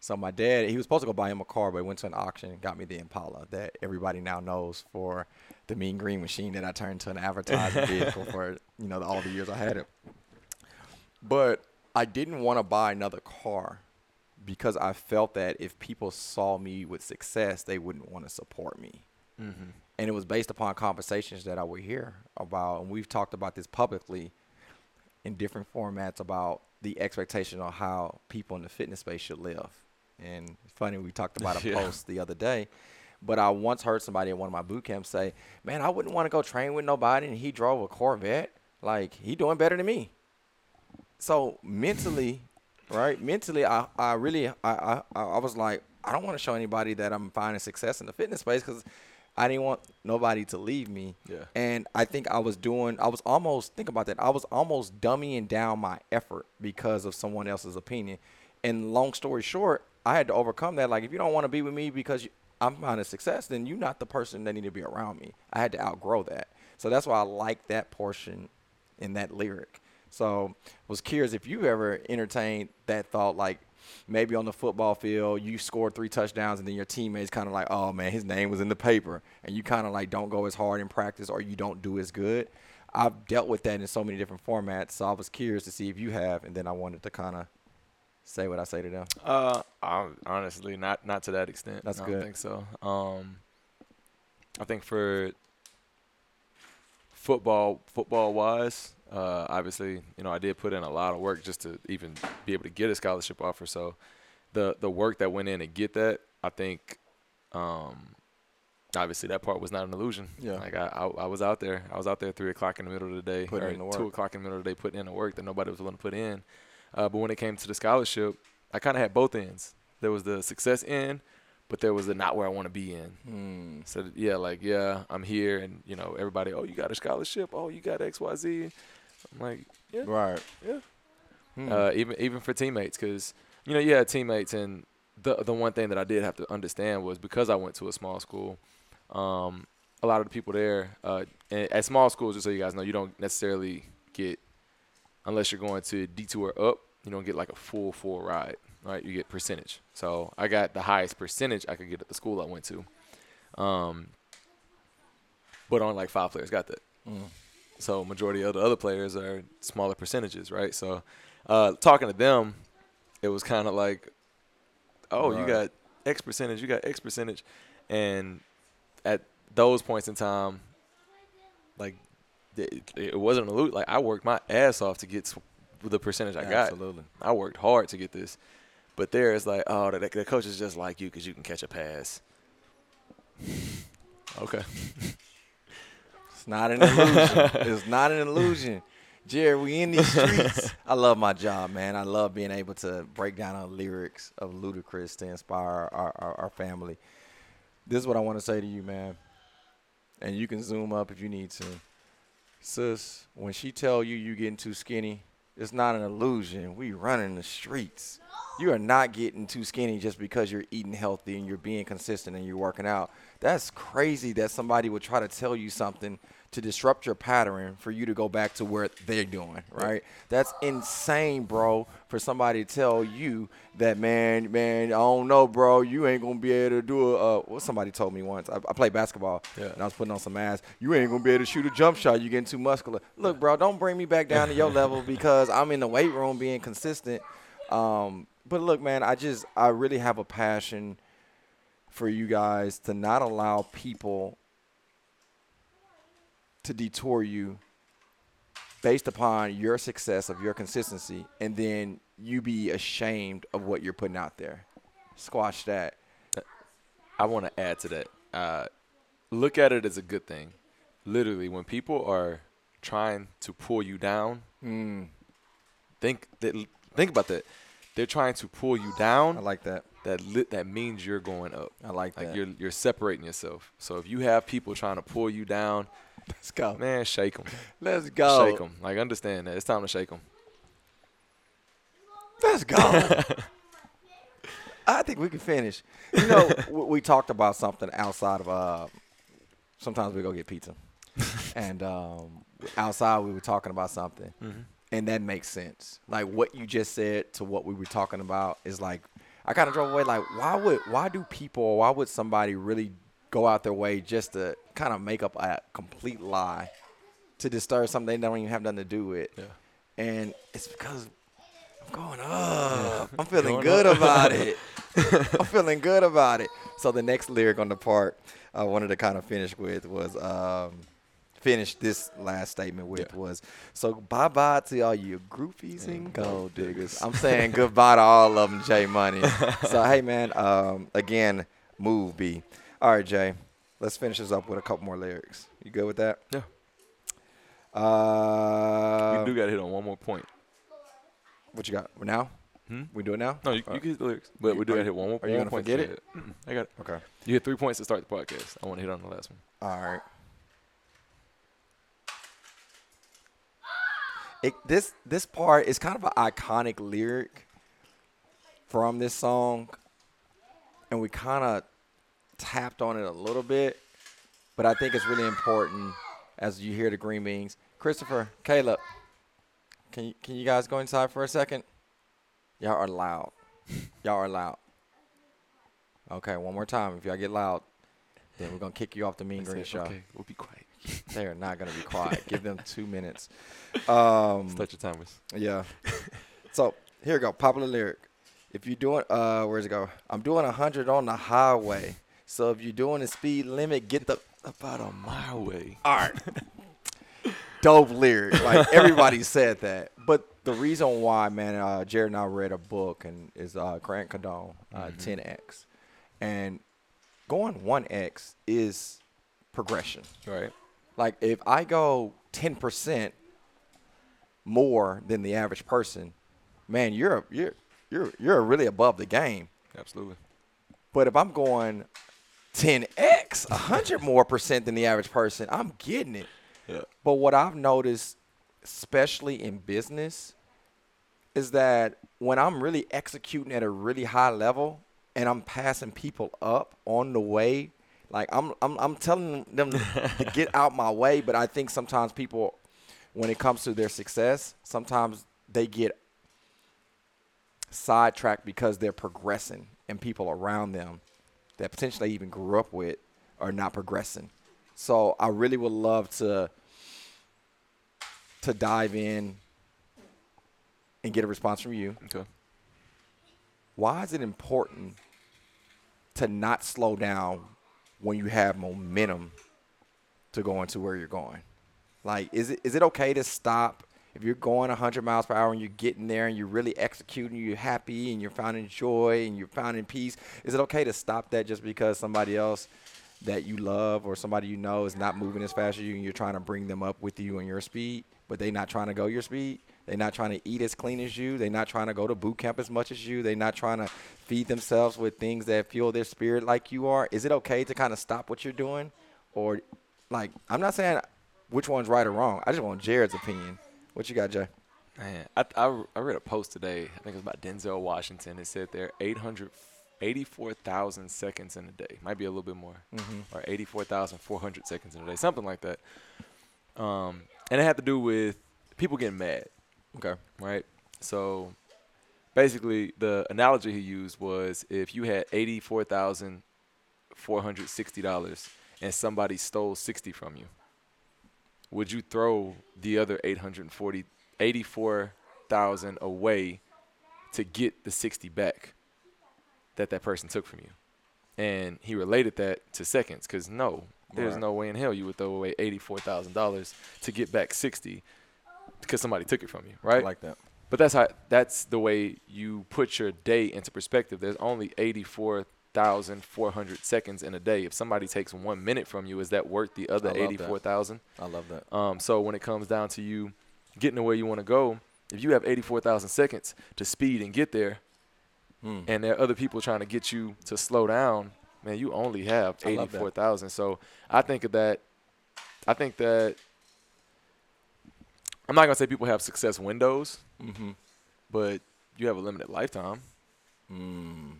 So my dad, he was supposed to go buy him a car, but he went to an auction and got me the Impala that everybody now knows for the Mean Green machine that I turned to an advertising <laughs> vehicle for you know all the years I had it. But I didn't want to buy another car because I felt that if people saw me with success, they wouldn't want to support me Mm-hmm. and it was based upon conversations that I would hear about, and we've talked about this publicly in different formats about the expectation of how people in the fitness space should live. And funny, we talked about a <laughs> Yeah. post the other day, but I once heard somebody at one of my boot camps say, "Man, I wouldn't want to go train with nobody, and he drove a Corvette. Like he doing better than me." So mentally, right? Mentally, I, I really, I, I, I was like, I don't want to show anybody that I'm finding success in the fitness space because I didn't want nobody to leave me. Yeah. And I think I was doing, I was almost, think about that. I was almost dummying down my effort because of someone else's opinion. And long story short, I had to overcome that. Like, if you don't want to be with me because you, I'm finding success, then you're not the person that need to be around me. I had to outgrow that. So that's why I like that portion in that lyric. So I was curious if you ever entertained that thought, like maybe on the football field you scored three touchdowns and then your teammates kind of like, oh man, his name was in the paper, and you kind of like don't go as hard in practice or you don't do as good. I've dealt with that in so many different formats. So I was curious to see if you have, and then I wanted to kind of say what I say to them. Uh, I, honestly, not not to that extent. That's good. I don't think so. Um, I think for football football wise, uh, obviously, you know, I did put in a lot of work just to even be able to get a scholarship offer. So, the the work that went in to get that, I think, um, obviously that part was not an illusion. Yeah. Like I, I, I was out there. I was out there three o'clock in the middle of the day, Putting in the two work. o'clock in the middle of the day, putting in the work that nobody was willing to put in. Uh, but when it came to the scholarship, I kind of had both ends. There was the success end, but there was the not where I want to be in. Hmm. So yeah, like yeah, I'm here, and you know everybody. Oh, you got a scholarship. Oh, you got X, Y, Z. I'm like, yeah, Right. yeah. Hmm. Uh, even even for teammates, because you know you had teammates, and the the one thing that I did have to understand was because I went to a small school, um, a lot of the people there uh, and at small schools, just so you guys know, you don't necessarily get unless you're going to detour up, you don't get like a full full ride, right? You get percentage. So I got the highest percentage I could get at the school I went to, um, but only like five players got that. Mm. So majority of the other players are smaller percentages, right? So uh, talking to them, it was kind of like, oh, you got X percentage, you got X percentage, and at those points in time, like it, it wasn't a loot. Like I worked my ass off to get the percentage I got. Absolutely. I worked hard to get this, but there it's like, oh, the, the coach is just like you because you can catch a pass. <laughs> okay. It's not an illusion. it's not an illusion. Jerry, we in these streets. <laughs> I love my job, man. I love being able to break down the lyrics of Ludacris to inspire our, our, our family. This is what I want to say to you, man. And you can zoom up if you need to. Sis, when she tell you you getting too skinny, it's not an illusion. We running the streets. You are not getting too skinny just because you're eating healthy and you're being consistent and you're working out. That's crazy that somebody would try to tell you something to disrupt your pattern for you to go back to where they're doing, right? That's insane, bro, for somebody to tell you that, man, man, I don't know, bro, you ain't to be able to do it. Uh, what somebody told me once. I, I played basketball Yeah. and I was putting on some ass. You ain't to be able to shoot a jump shot. You're getting too muscular. Look, bro, don't bring me back down to your <laughs> level because I'm in the weight room being consistent. Um, but look, man, I just, I really have a passion for you guys to not allow people to detour you based upon your success of your consistency and then you be ashamed of what you're putting out there. Squash that. I want to add to that. Uh, look at it as a good thing. Literally, when people are trying to pull you down, Mm, think that think about that. They're trying to pull you down. I like that. that li- that means you're going up. I like Like that. you're you're separating yourself. So if you have people trying to pull you down, <laughs> Let's go. man, shake them. Let's go. Shake them. Like understand that it's time to shake them. Let's go. <laughs> I think we can finish. You know, <laughs> we, we talked about something outside of. Uh, sometimes we go get pizza, and um, outside we were talking about something, and that makes sense. Like what you just said to what we were talking about is like, I kind of drove away. Like, why would why do people why would somebody really go out their way just to kind of make up a complete lie to disturb something they don't even have nothing to do with? Yeah. And it's because I'm going up. I'm feeling Going good up. about it. <laughs> I'm feeling good about it. So the next lyric on the part I wanted to kind of finish with was um, finish this last statement with Yeah. was so bye bye to all you groupies and gold diggers. I'm saying goodbye to all of them, Jay Money. <laughs> so hey man, um, again, move B. All right, Jay. Let's finish this up with a couple more lyrics. You good with that? Yeah. Uh, we do got to hit on one more point. what you got now? Hmm? We do it now? No, you, you can hit the lyrics, but you- we do got to hit one more. are you gonna point forget it? hit. I got it. Okay. You hit three points to start the podcast. I want to hit on the last one. All right. It, this this part is kind of an iconic lyric from this song, and we kind of tapped on it a little bit, but I think it's really important as you hear the green beans. Christopher, Caleb, can you, can you guys go inside for a second? Y'all are loud. Y'all are loud. Okay, one more time. If y'all get loud, then we're gonna kick you off the Mean They Green said, Show. Okay, we'll be quiet. <laughs> They are not gonna be quiet. <laughs> Give them two minutes. Um, Start your timers. yeah. <laughs> So here we go. Popular lyric. If you're doing, uh, where's it go? I'm doing a 100 on the highway. So if you're doing a speed limit, get the About a mile away. all right. <laughs> Dope lyric. Like everybody said that. But the reason why, man, uh, Jared and I read a book and is uh, Grant Cardone, uh, 10x, and going 1x is progression. Right. Like if I go 10% more than the average person, man, you're you're you're you're really above the game. Absolutely. But if I'm going 10x, 100 more percent than the average person, I'm getting it. Yeah. But what I've noticed, especially in business, is that when I'm really executing at a really high level and I'm passing people up on the way, like I'm I'm, I'm telling them to <laughs> get out my way, but I think sometimes people, when it comes to their success, sometimes they get sidetracked because they're progressing and people around them that potentially even grew up with are not progressing. So I really would love to to dive in and get a response from you. Okay. Why is it important to not slow down when you have momentum to go into where you're going? Like, is it is it okay to stop if you're going 100 miles per hour and you're getting there and you're really executing, you're happy and you're finding joy and you're finding peace? Is it okay to stop that just because somebody else that you love or somebody you know is not moving as fast as you and you're trying to bring them up with you and your speed, but they're not trying to go your speed? They're not trying to eat as clean as you. They're not trying to go to boot camp as much as you. They're not trying to feed themselves with things that fuel their spirit like you are. Is it okay to kind of stop what you're doing? Or, like, I'm not saying which one's right or wrong. I just want Jared's opinion. What you got, Jay? Man, I, I, I read a post today. I think it was about Denzel Washington. It said there 884,000 seconds in a day. Might be a little bit more. Or 84,400 seconds in a day. Something like that. Um, and it had to do with people getting mad, Okay. right? So basically, the analogy he used was if you had $84,460 and somebody stole 60 from you, would you throw the other 840 84,000 away to get the 60 back that that person took from you? And he related that to seconds cuz no, there's Right. no way in hell you would throw away $84,000 to get back 60 because somebody took it from you, right? I like that. But that's how that's the way you put your day into perspective. There's only 84,400 seconds in a day. If somebody takes 1 minute from you, is that worth the other I love 84,000? I love that. Um, so when it comes down to you getting to where you want to go, if you have 84,000 seconds to speed and get there, Hmm. and there are other people trying to get you to slow down, man, you only have I love 84,000. So I think of that. I think that I'm not gonna say people have success windows, Mm-hmm. but you have a limited lifetime. Mm,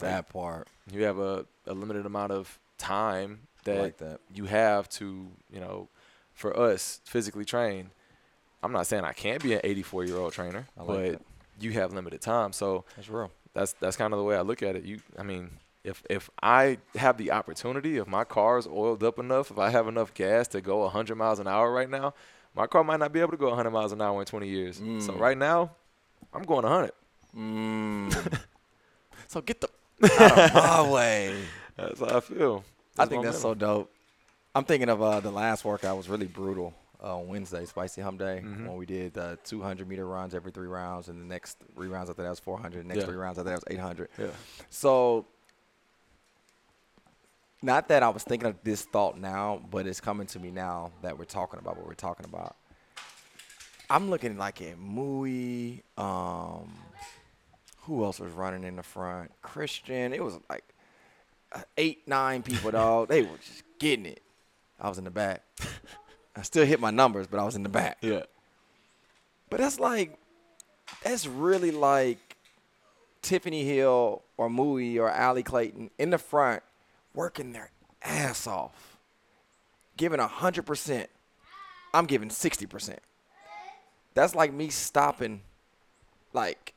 that part. You have a, a limited amount of time that like that. you have to, you know, for us physically trained. I'm not saying I can't be an 84 year old trainer, like but that. you have limited time. So That's real. that's that's kind of the way I look at it. You, I mean, if if I have the opportunity, if my car is oiled up enough, if I have enough gas to go 100 miles an hour right now, my car might not be able to go 100 miles an hour in 20 years. So Mm. right now, I'm going 100. Mm. <laughs> so get the out of <laughs> my way. That's how I feel. I think that's so dope. I'm thinking of uh, the last workout was really brutal uh, on Wednesday, Spicy Hump Day, Mhm. when we did uh, 200 meter runs every three rounds, and the next three rounds after that was 400. Next Yeah. three rounds after that was 800. Yeah. So, not that I was thinking of this thought now, but it's coming to me now that we're talking about what we're talking about. I'm looking like at Mui. Um, who else was running in the front? Christian. It was like uh, eight, nine people, dog. They were just getting it. I was in the back. <laughs> I still hit my numbers, but I was in the back. Yeah. But that's like, that's really like Tiffany Hill or Mui or Allie Clayton in the front working their ass off, giving 100%. I'm giving 60%. That's like me stopping, like,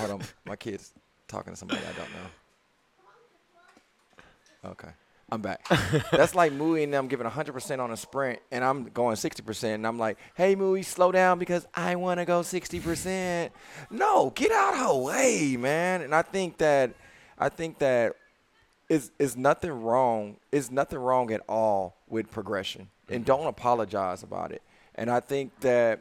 hold on, my kid's talking to somebody I don't know. Okay. I'm back. That's like Mooey and them giving 100% on a sprint, and I'm going 60%, and I'm like, hey, Mooey, slow down because I want to go 60%. No, get out of her way, man. And I think that, I think that is is nothing wrong. Is nothing wrong at all with progression, and mm-hmm. don't apologize about it. And I think that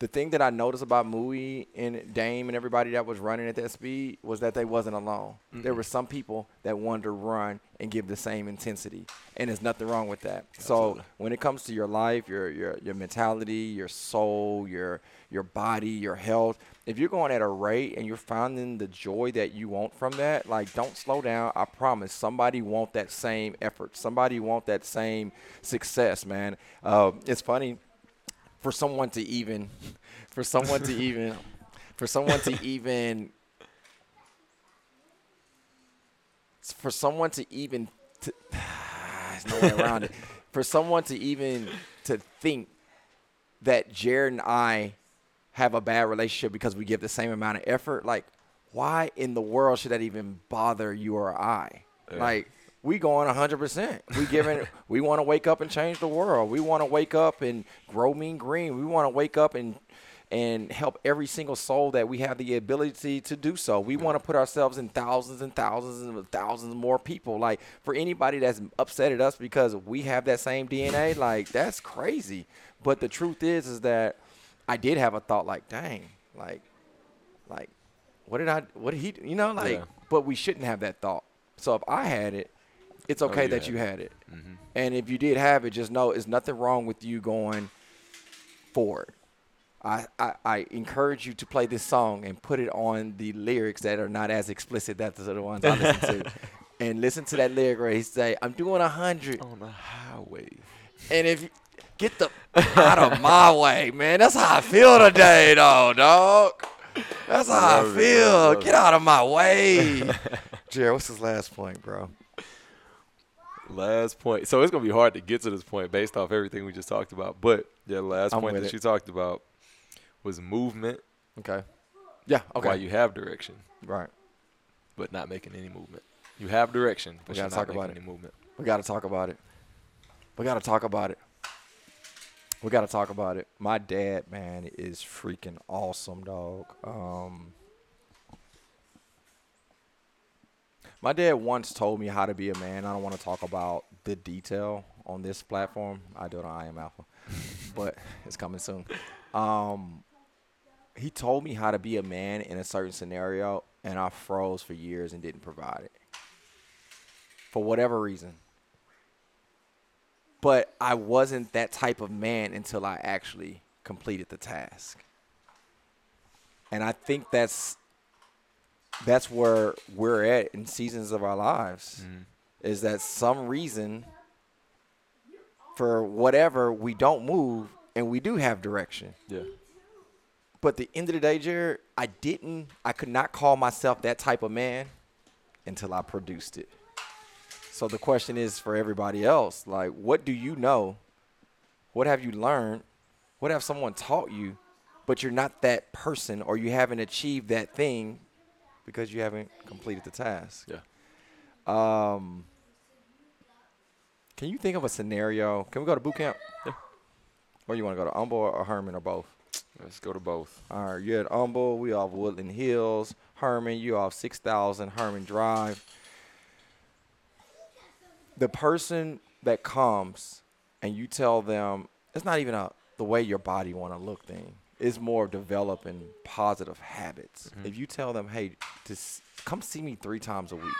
the thing that I noticed about Mooey and Dame and everybody that was running at that speed was that they wasn't alone. There were some people that wanted to run and give the same intensity, and there's nothing wrong with that. So when it comes to your life, your your your mentality, your soul, your your body, your health, if you're going at a rate and you're finding the joy that you want from that, like don't slow down. I promise somebody want that same effort. Somebody want that same success, man. Uh, it's funny for someone to even for someone to even for someone to even for someone to even to, there's no way around it. For someone to even to think that Jared and I have a bad relationship because we give the same amount of effort like why in the world should that even bother you or I? Like we going 100%. We giving we <laughs> want to wake up and change the world. We want to wake up and grow mean green. We want to wake up and and help every single soul that we have the ability to do so. We want to put ourselves in thousands and thousands and thousands more people. Like for anybody that's upset at us because we have that same DNA, like that's crazy. But the truth is is that I did have a thought like, dang, like like what did I what did he you know like Yeah. but we shouldn't have that thought. So if I had it, it's oh, okay you that had you had it. Mm-hmm. And if you did have it, just know it's nothing wrong with you going forward. I, I, I encourage you to play this song and put it on the lyrics that are not as explicit That's the ones I listen to. <laughs> and listen to that lyric where he say, I'm doing a hundred. On the highway. And if you get the out of my <laughs> way, man. That's how I feel today, though, dog. That's how I it, feel. it. Get out of my way. <laughs> Jared, what's his last point, bro? Last point. So it's gonna be hard to get to this point based off everything we just talked about. But yeah, last I'm point that it. you talked about was movement Okay. Yeah, okay. while you have direction, right. but not making any movement. You have direction, but We gotta not talk about making it. any movement. We got to talk about it. We got to talk about it. We got to talk about it. My dad, man, is freaking awesome, dog. Um, my dad once told me how to be a man. I don't want to talk about the detail on this platform. I do it on I Am Alpha, <laughs> but it's coming soon. Um, he told me how to be a man in a certain scenario, and I froze for years and didn't provide it for whatever reason. But I wasn't that type of man until I actually completed the task. And I think that's that's where we're at in seasons of our lives. Mm-hmm. Is that some reason for whatever we don't move and we do have direction. Yeah. But the end of the day, Jared, I didn't I could not call myself that type of man until I produced it. So the question is for everybody else, like what do you know? What have you learned? What have someone taught you, but you're not that person or you haven't achieved that thing because you haven't completed the task? Yeah. Um Can you think of a scenario? Can we go to boot camp? Yeah. Where you want to go to Humble or Herman or both? Let's go to both. All right, you're at Humble. We off Woodland Hills. Herman, you off 6000 Herman Drive. The person that comes and you tell them, it's not even a the way your body want to look thing. It's more of developing positive habits. Mm-hmm. If you tell them, hey, just come see me three times a week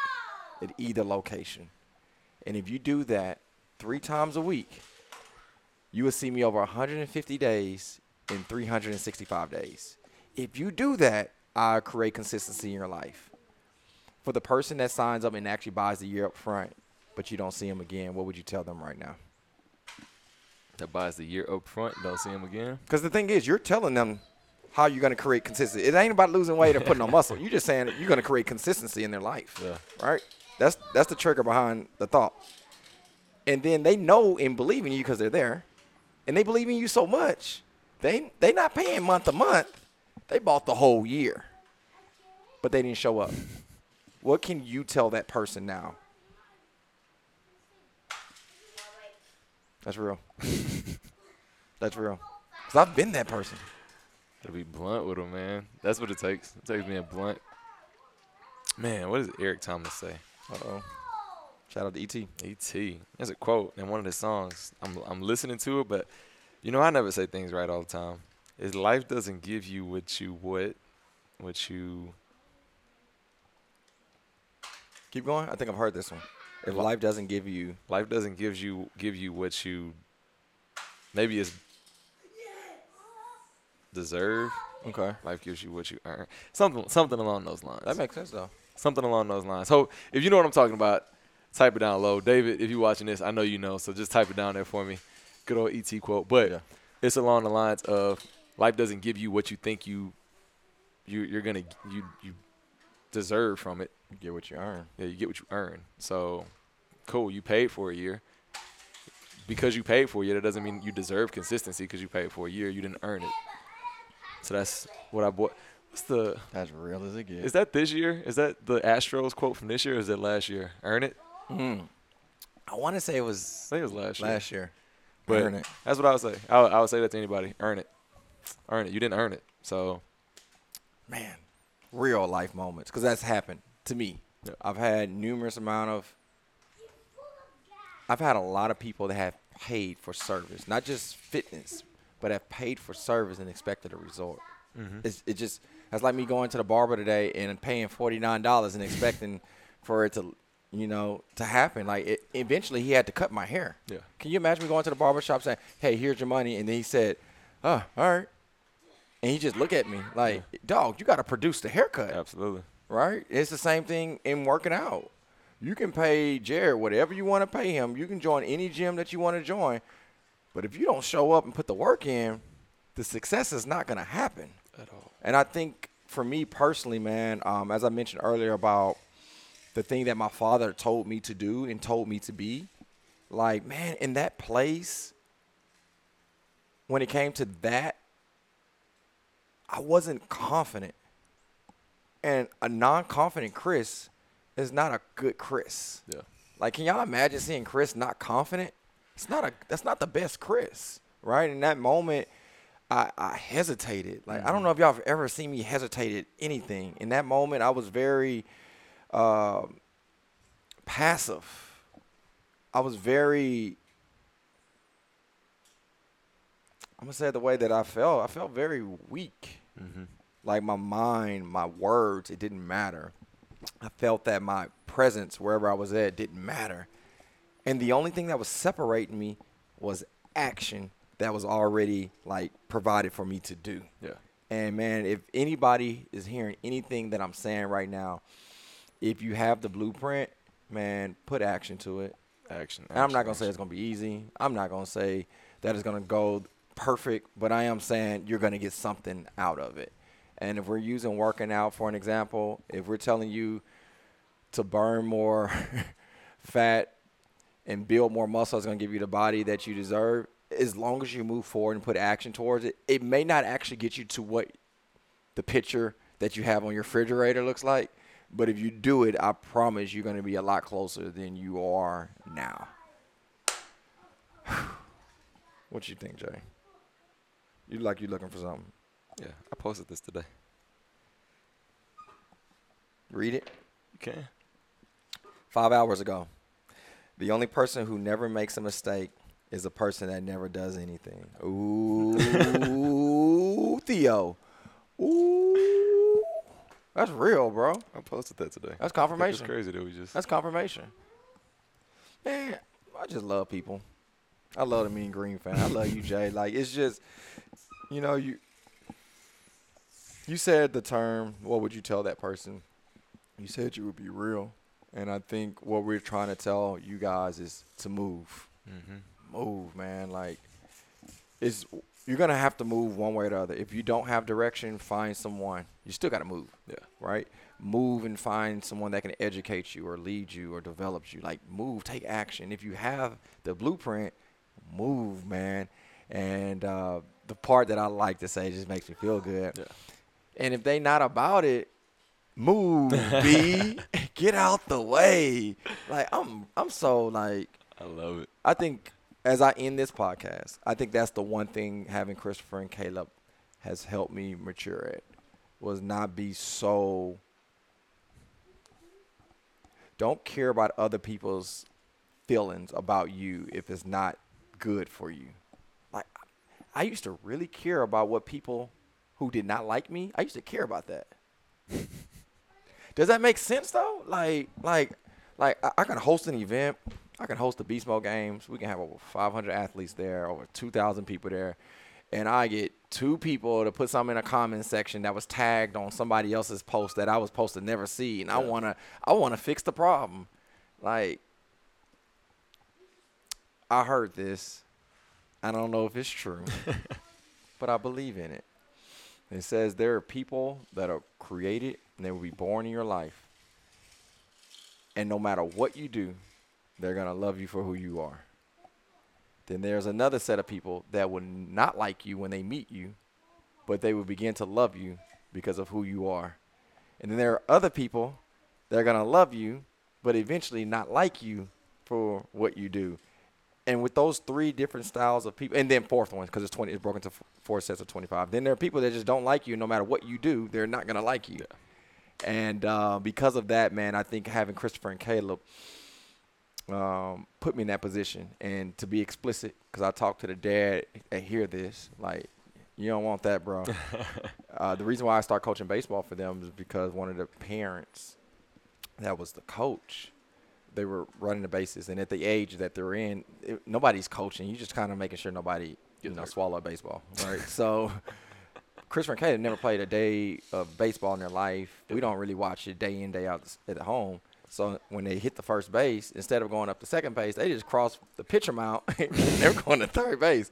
at either location. And if you do that three times a week, you will see me over 150 days in 365 days. If you do that, I create consistency in your life. For the person that signs up and actually buys the year up front, but you don't see them again, what would you tell them right now? That buys the year up front. Don't see him again. Because the thing is, you're telling them how you're going to create consistency. It ain't about losing weight or putting on muscle. You're just saying you're going to create consistency in their life. Yeah. Right? That's that's the trigger behind the thought. And then they know and believe in you because they're there, and they believe in you so much. They they not paying month to month. They bought the whole year, but they didn't show up. What can you tell that person now? That's real. <laughs> That's real. Cause I've been that person. Gotta be blunt with him, man. That's what it takes. It takes being blunt. Man, what does Eric Thomas say? Uh oh. Shout out to ET. E.T. There's a quote in one of his songs. I'm I'm listening to it, but you know I never say things right all the time. Is life doesn't give you what you what, what you Keep going. I think I've heard this one. If life doesn't give you, life doesn't give you give you what you maybe is deserve. okay, Life gives you what you earn. Something something along those lines. that makes sense though. something along those lines. So if you know what I'm talking about, type it down low. David, if you're watching this, I know you know, so just type it down there for me. Good old ET quote. But Yeah. it's along the lines of life doesn't give you what you think you you you're gonna you you deserve from it. You get what you earn. Yeah, you get what you earn. So cool, you paid for a year. Because you paid for a year, that doesn't mean you deserve consistency because you paid for a year. You didn't earn it. So that's what I bought. What's the That's real as it gets. is that this year? Is that the Astros quote from this year? Or is that last year? Earn it. Mm. I want to say it was I think it was last year. last year. But earn it. that's what I would say. I would, I would say that to anybody. Earn it. Earn it. You didn't earn it. So man, real life moments because that's happened to me. Yeah. I've had numerous amount of. I've had a lot of people that have paid for service, not just fitness, but have paid for service and expected a result. Mm-hmm. It's, it just that's like me going to the barber today and paying forty nine dollars and expecting for it to, you know, to happen. Like it, eventually, he had to cut my hair. Yeah. Can you imagine me going to the barber shop saying, "Hey, here's your money," and then he said, "Oh, all right," and he just looked at me like, "Dog, you got to produce the haircut." absolutely. Right? It's the same thing in working out. You can pay Jared whatever you want to pay him. You can join any gym that you want to join. But if you don't show up and put the work in, the success is not going to happen. At all. And I think for me personally, man, um, as I mentioned earlier about the thing that my father told me to do and told me to be, like, man, in that place, when it came to that, I wasn't confident. And a non confident Chris is not a good Chris. Yeah. Like, can y'all imagine seeing Chris not confident? It's not a. That's not the best Chris, right? In that moment, I, I hesitated. Like, I don't know if y'all have ever seen me hesitated anything. In that moment, I was very um passive. I was very. I'm gonna say it the way that I felt. I felt very weak. Mm-hmm. Like my mind, my words, it didn't matter. I felt that my presence wherever I was at didn't matter. And the only thing that was separating me was action that was already like provided for me to do. Yeah. And man, if anybody is hearing anything that I'm saying right now, if you have the blueprint, man, put action to it. Action. And I'm not gonna say it's gonna be easy. I'm not gonna say that it's gonna go perfect, but I am saying you're gonna get something out of it. And if we're using working out for an example, if we're telling you to burn more <laughs> fat and build more muscle, it's gonna give you the body that you deserve. As long as you move forward and put action towards it, it may not actually get you to what the picture that you have on your refrigerator looks like. But if you do it, I promise you're going to be a lot closer than you are now. <sighs> what you think, Jay? You like you looking for something? Yeah. I posted this today. Read it. Okay. Five hours ago. The only person who never makes a mistake is a person that never does anything. Ooh, <laughs> Theo. Ooh, that's real, bro. I posted that today. That's It's confirmation. crazy that we just. That's confirmation. Man, I just love people. I love the Mean Green fan. I love you, Jay. Like it's just, you know, you. You said the term. What would you tell that person? You said you would be real, and I think what we're trying to tell you guys is to move, mm-hmm. move, man. Like, it's you're gonna have to move one way or the other. If you don't have direction, find someone. You still gotta move Yeah. right? Move and find someone that can educate you or lead you or develop you. Like move, take action. If you have the blueprint, move, man. And uh, the part that I like to say just makes me feel good. Yeah. And if they not about it, move, B. <laughs> Get out the way. Like I'm I'm so like I love it. I think as I end this podcast, I think that's the one thing having Christopher and Caleb has helped me mature at was not be so don't care about other people's feelings about you if it's not good for you. Like I used to really care about what people who did not like me, I used to care about that. <laughs> Does that make sense though? Like like like I, I can host an event I can host the Beast Mode games. We can have over 500 athletes there, over 2,000 people there. And I get two people to put something in a comment section that was tagged on somebody else's post that I was supposed to never see. And I want to I want to fix the problem. Like I heard this. I don't know if it's true, <laughs> but I believe in it. It says there are people that are created and they will be born in your life. And no matter what you do, they're going to love you for who you are. Then there's another set of people that will not like you when they meet you, but they will begin to love you because of who you are. And then there are other people that are going to love you, but eventually not like you for what you do. And with those three different styles of people, and then fourth one, because it's 20, it's broken into four sets of 25. Then there are people that just don't like you no matter what you do. They're not going to like you. Yeah. And uh, because of that, man, I think having Christopher and Caleb – um, put me in that position. And to be explicit, because I talked to the dad and hear this, like, you don't want that, bro. <laughs> uh, the reason why I started coaching baseball for them is because one of the parents that was the coach, they were running the bases. And at the age that they're in, it, nobody's coaching. You just kind of making sure nobody, you know, swallow a baseball, right? so Chris and Kay never played a day of baseball in their life. We don't really watch it day in, day out at home. So when they hit the first base, instead of going up to second base, they just cross the pitcher mount. <laughs> they're going to third base.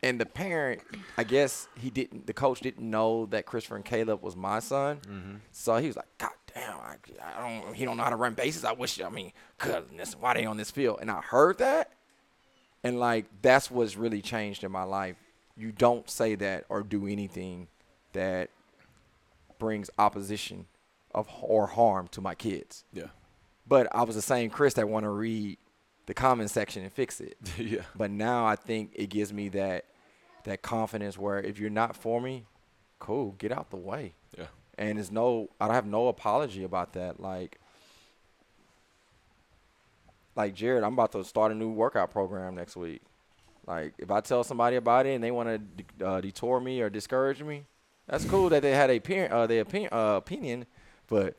And the parent, I guess he didn't. The coach didn't know that Christopher and Caleb was my son, mm-hmm. so he was like, "God damn, I, I, don't. He don't know how to run bases. I wish. I mean, goodness, why they on this field?" And I heard that, and like that's what's really changed in my life. You don't say that or do anything that brings opposition of or harm to my kids. Yeah. But I was the same Chris that want to read the comment section and fix it. <laughs> yeah. But now I think it gives me that that confidence where if you're not for me, cool, get out the way. Yeah. And there's no I don't have no apology about that. Like like Jared, I'm about to start a new workout program next week. Like if I tell somebody about it and they want to uh, detour me or discourage me, that's cool that they had a uh, their opinion, uh, opinion but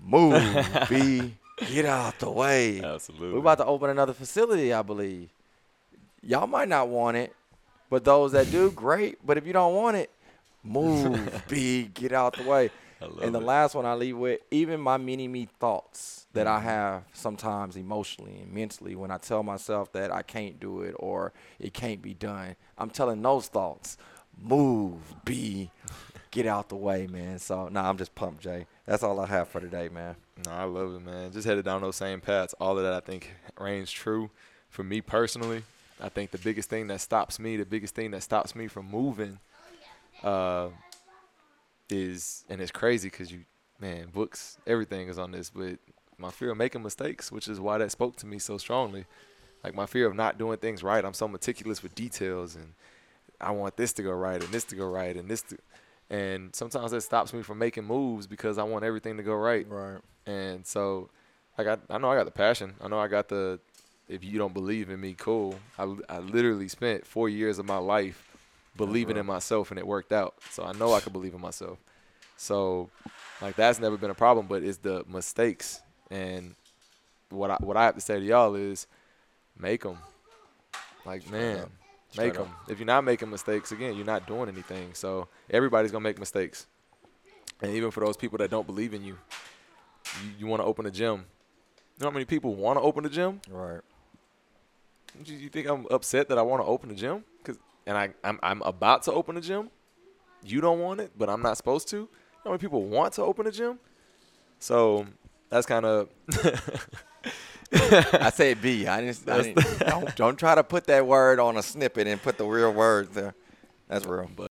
move, <laughs> be get out the way. Absolutely. We're about to open another facility, I believe. Y'all might not want it, but those that do, great. But if you don't want it, move, <laughs> be get out the way. And the it. last one I leave with, even my mini me thoughts that I have sometimes emotionally and mentally when I tell myself that I can't do it or it can't be done, I'm telling those thoughts, move, B, get out the way, man. So, nah, I'm just pumped, Jay. That's all I have for today, man. No, I love it, man. Just headed down those same paths. All of that I think reigns true for me personally. I think the biggest thing that stops me, the biggest thing that stops me from moving, uh, is and it's crazy because you, man, books, everything is on this, but my fear of making mistakes, which is why that spoke to me so strongly. Like my fear of not doing things right. I'm so meticulous with details and I want this to go right and this to go right and this to and sometimes that stops me from making moves because I want everything to go right. Right. And so, I got I know I got the passion. I know I got the. If you don't believe in me, cool. I I literally spent four years of my life believing in myself, and it worked out. So I know I can believe in myself. So, like that's never been a problem, but it's the mistakes. And what I what I have to say to y'all is, make them. Like man, Make them. If you're not making mistakes, again, you're not doing anything. So everybody's gonna make mistakes, and even for those people that don't believe in you, you, you want to open a gym. You know how many people want to open a gym? Right. You, you think I'm upset that I want to open a gym? Cause and I I'm, I'm about to open a gym. You don't want it, but I'm not supposed to. You know how many people want to open a gym? So that's kind of <laughs> I said B. I didn't. I didn't don't, don't try to put that word on a snippet and put the real words there. That's real. But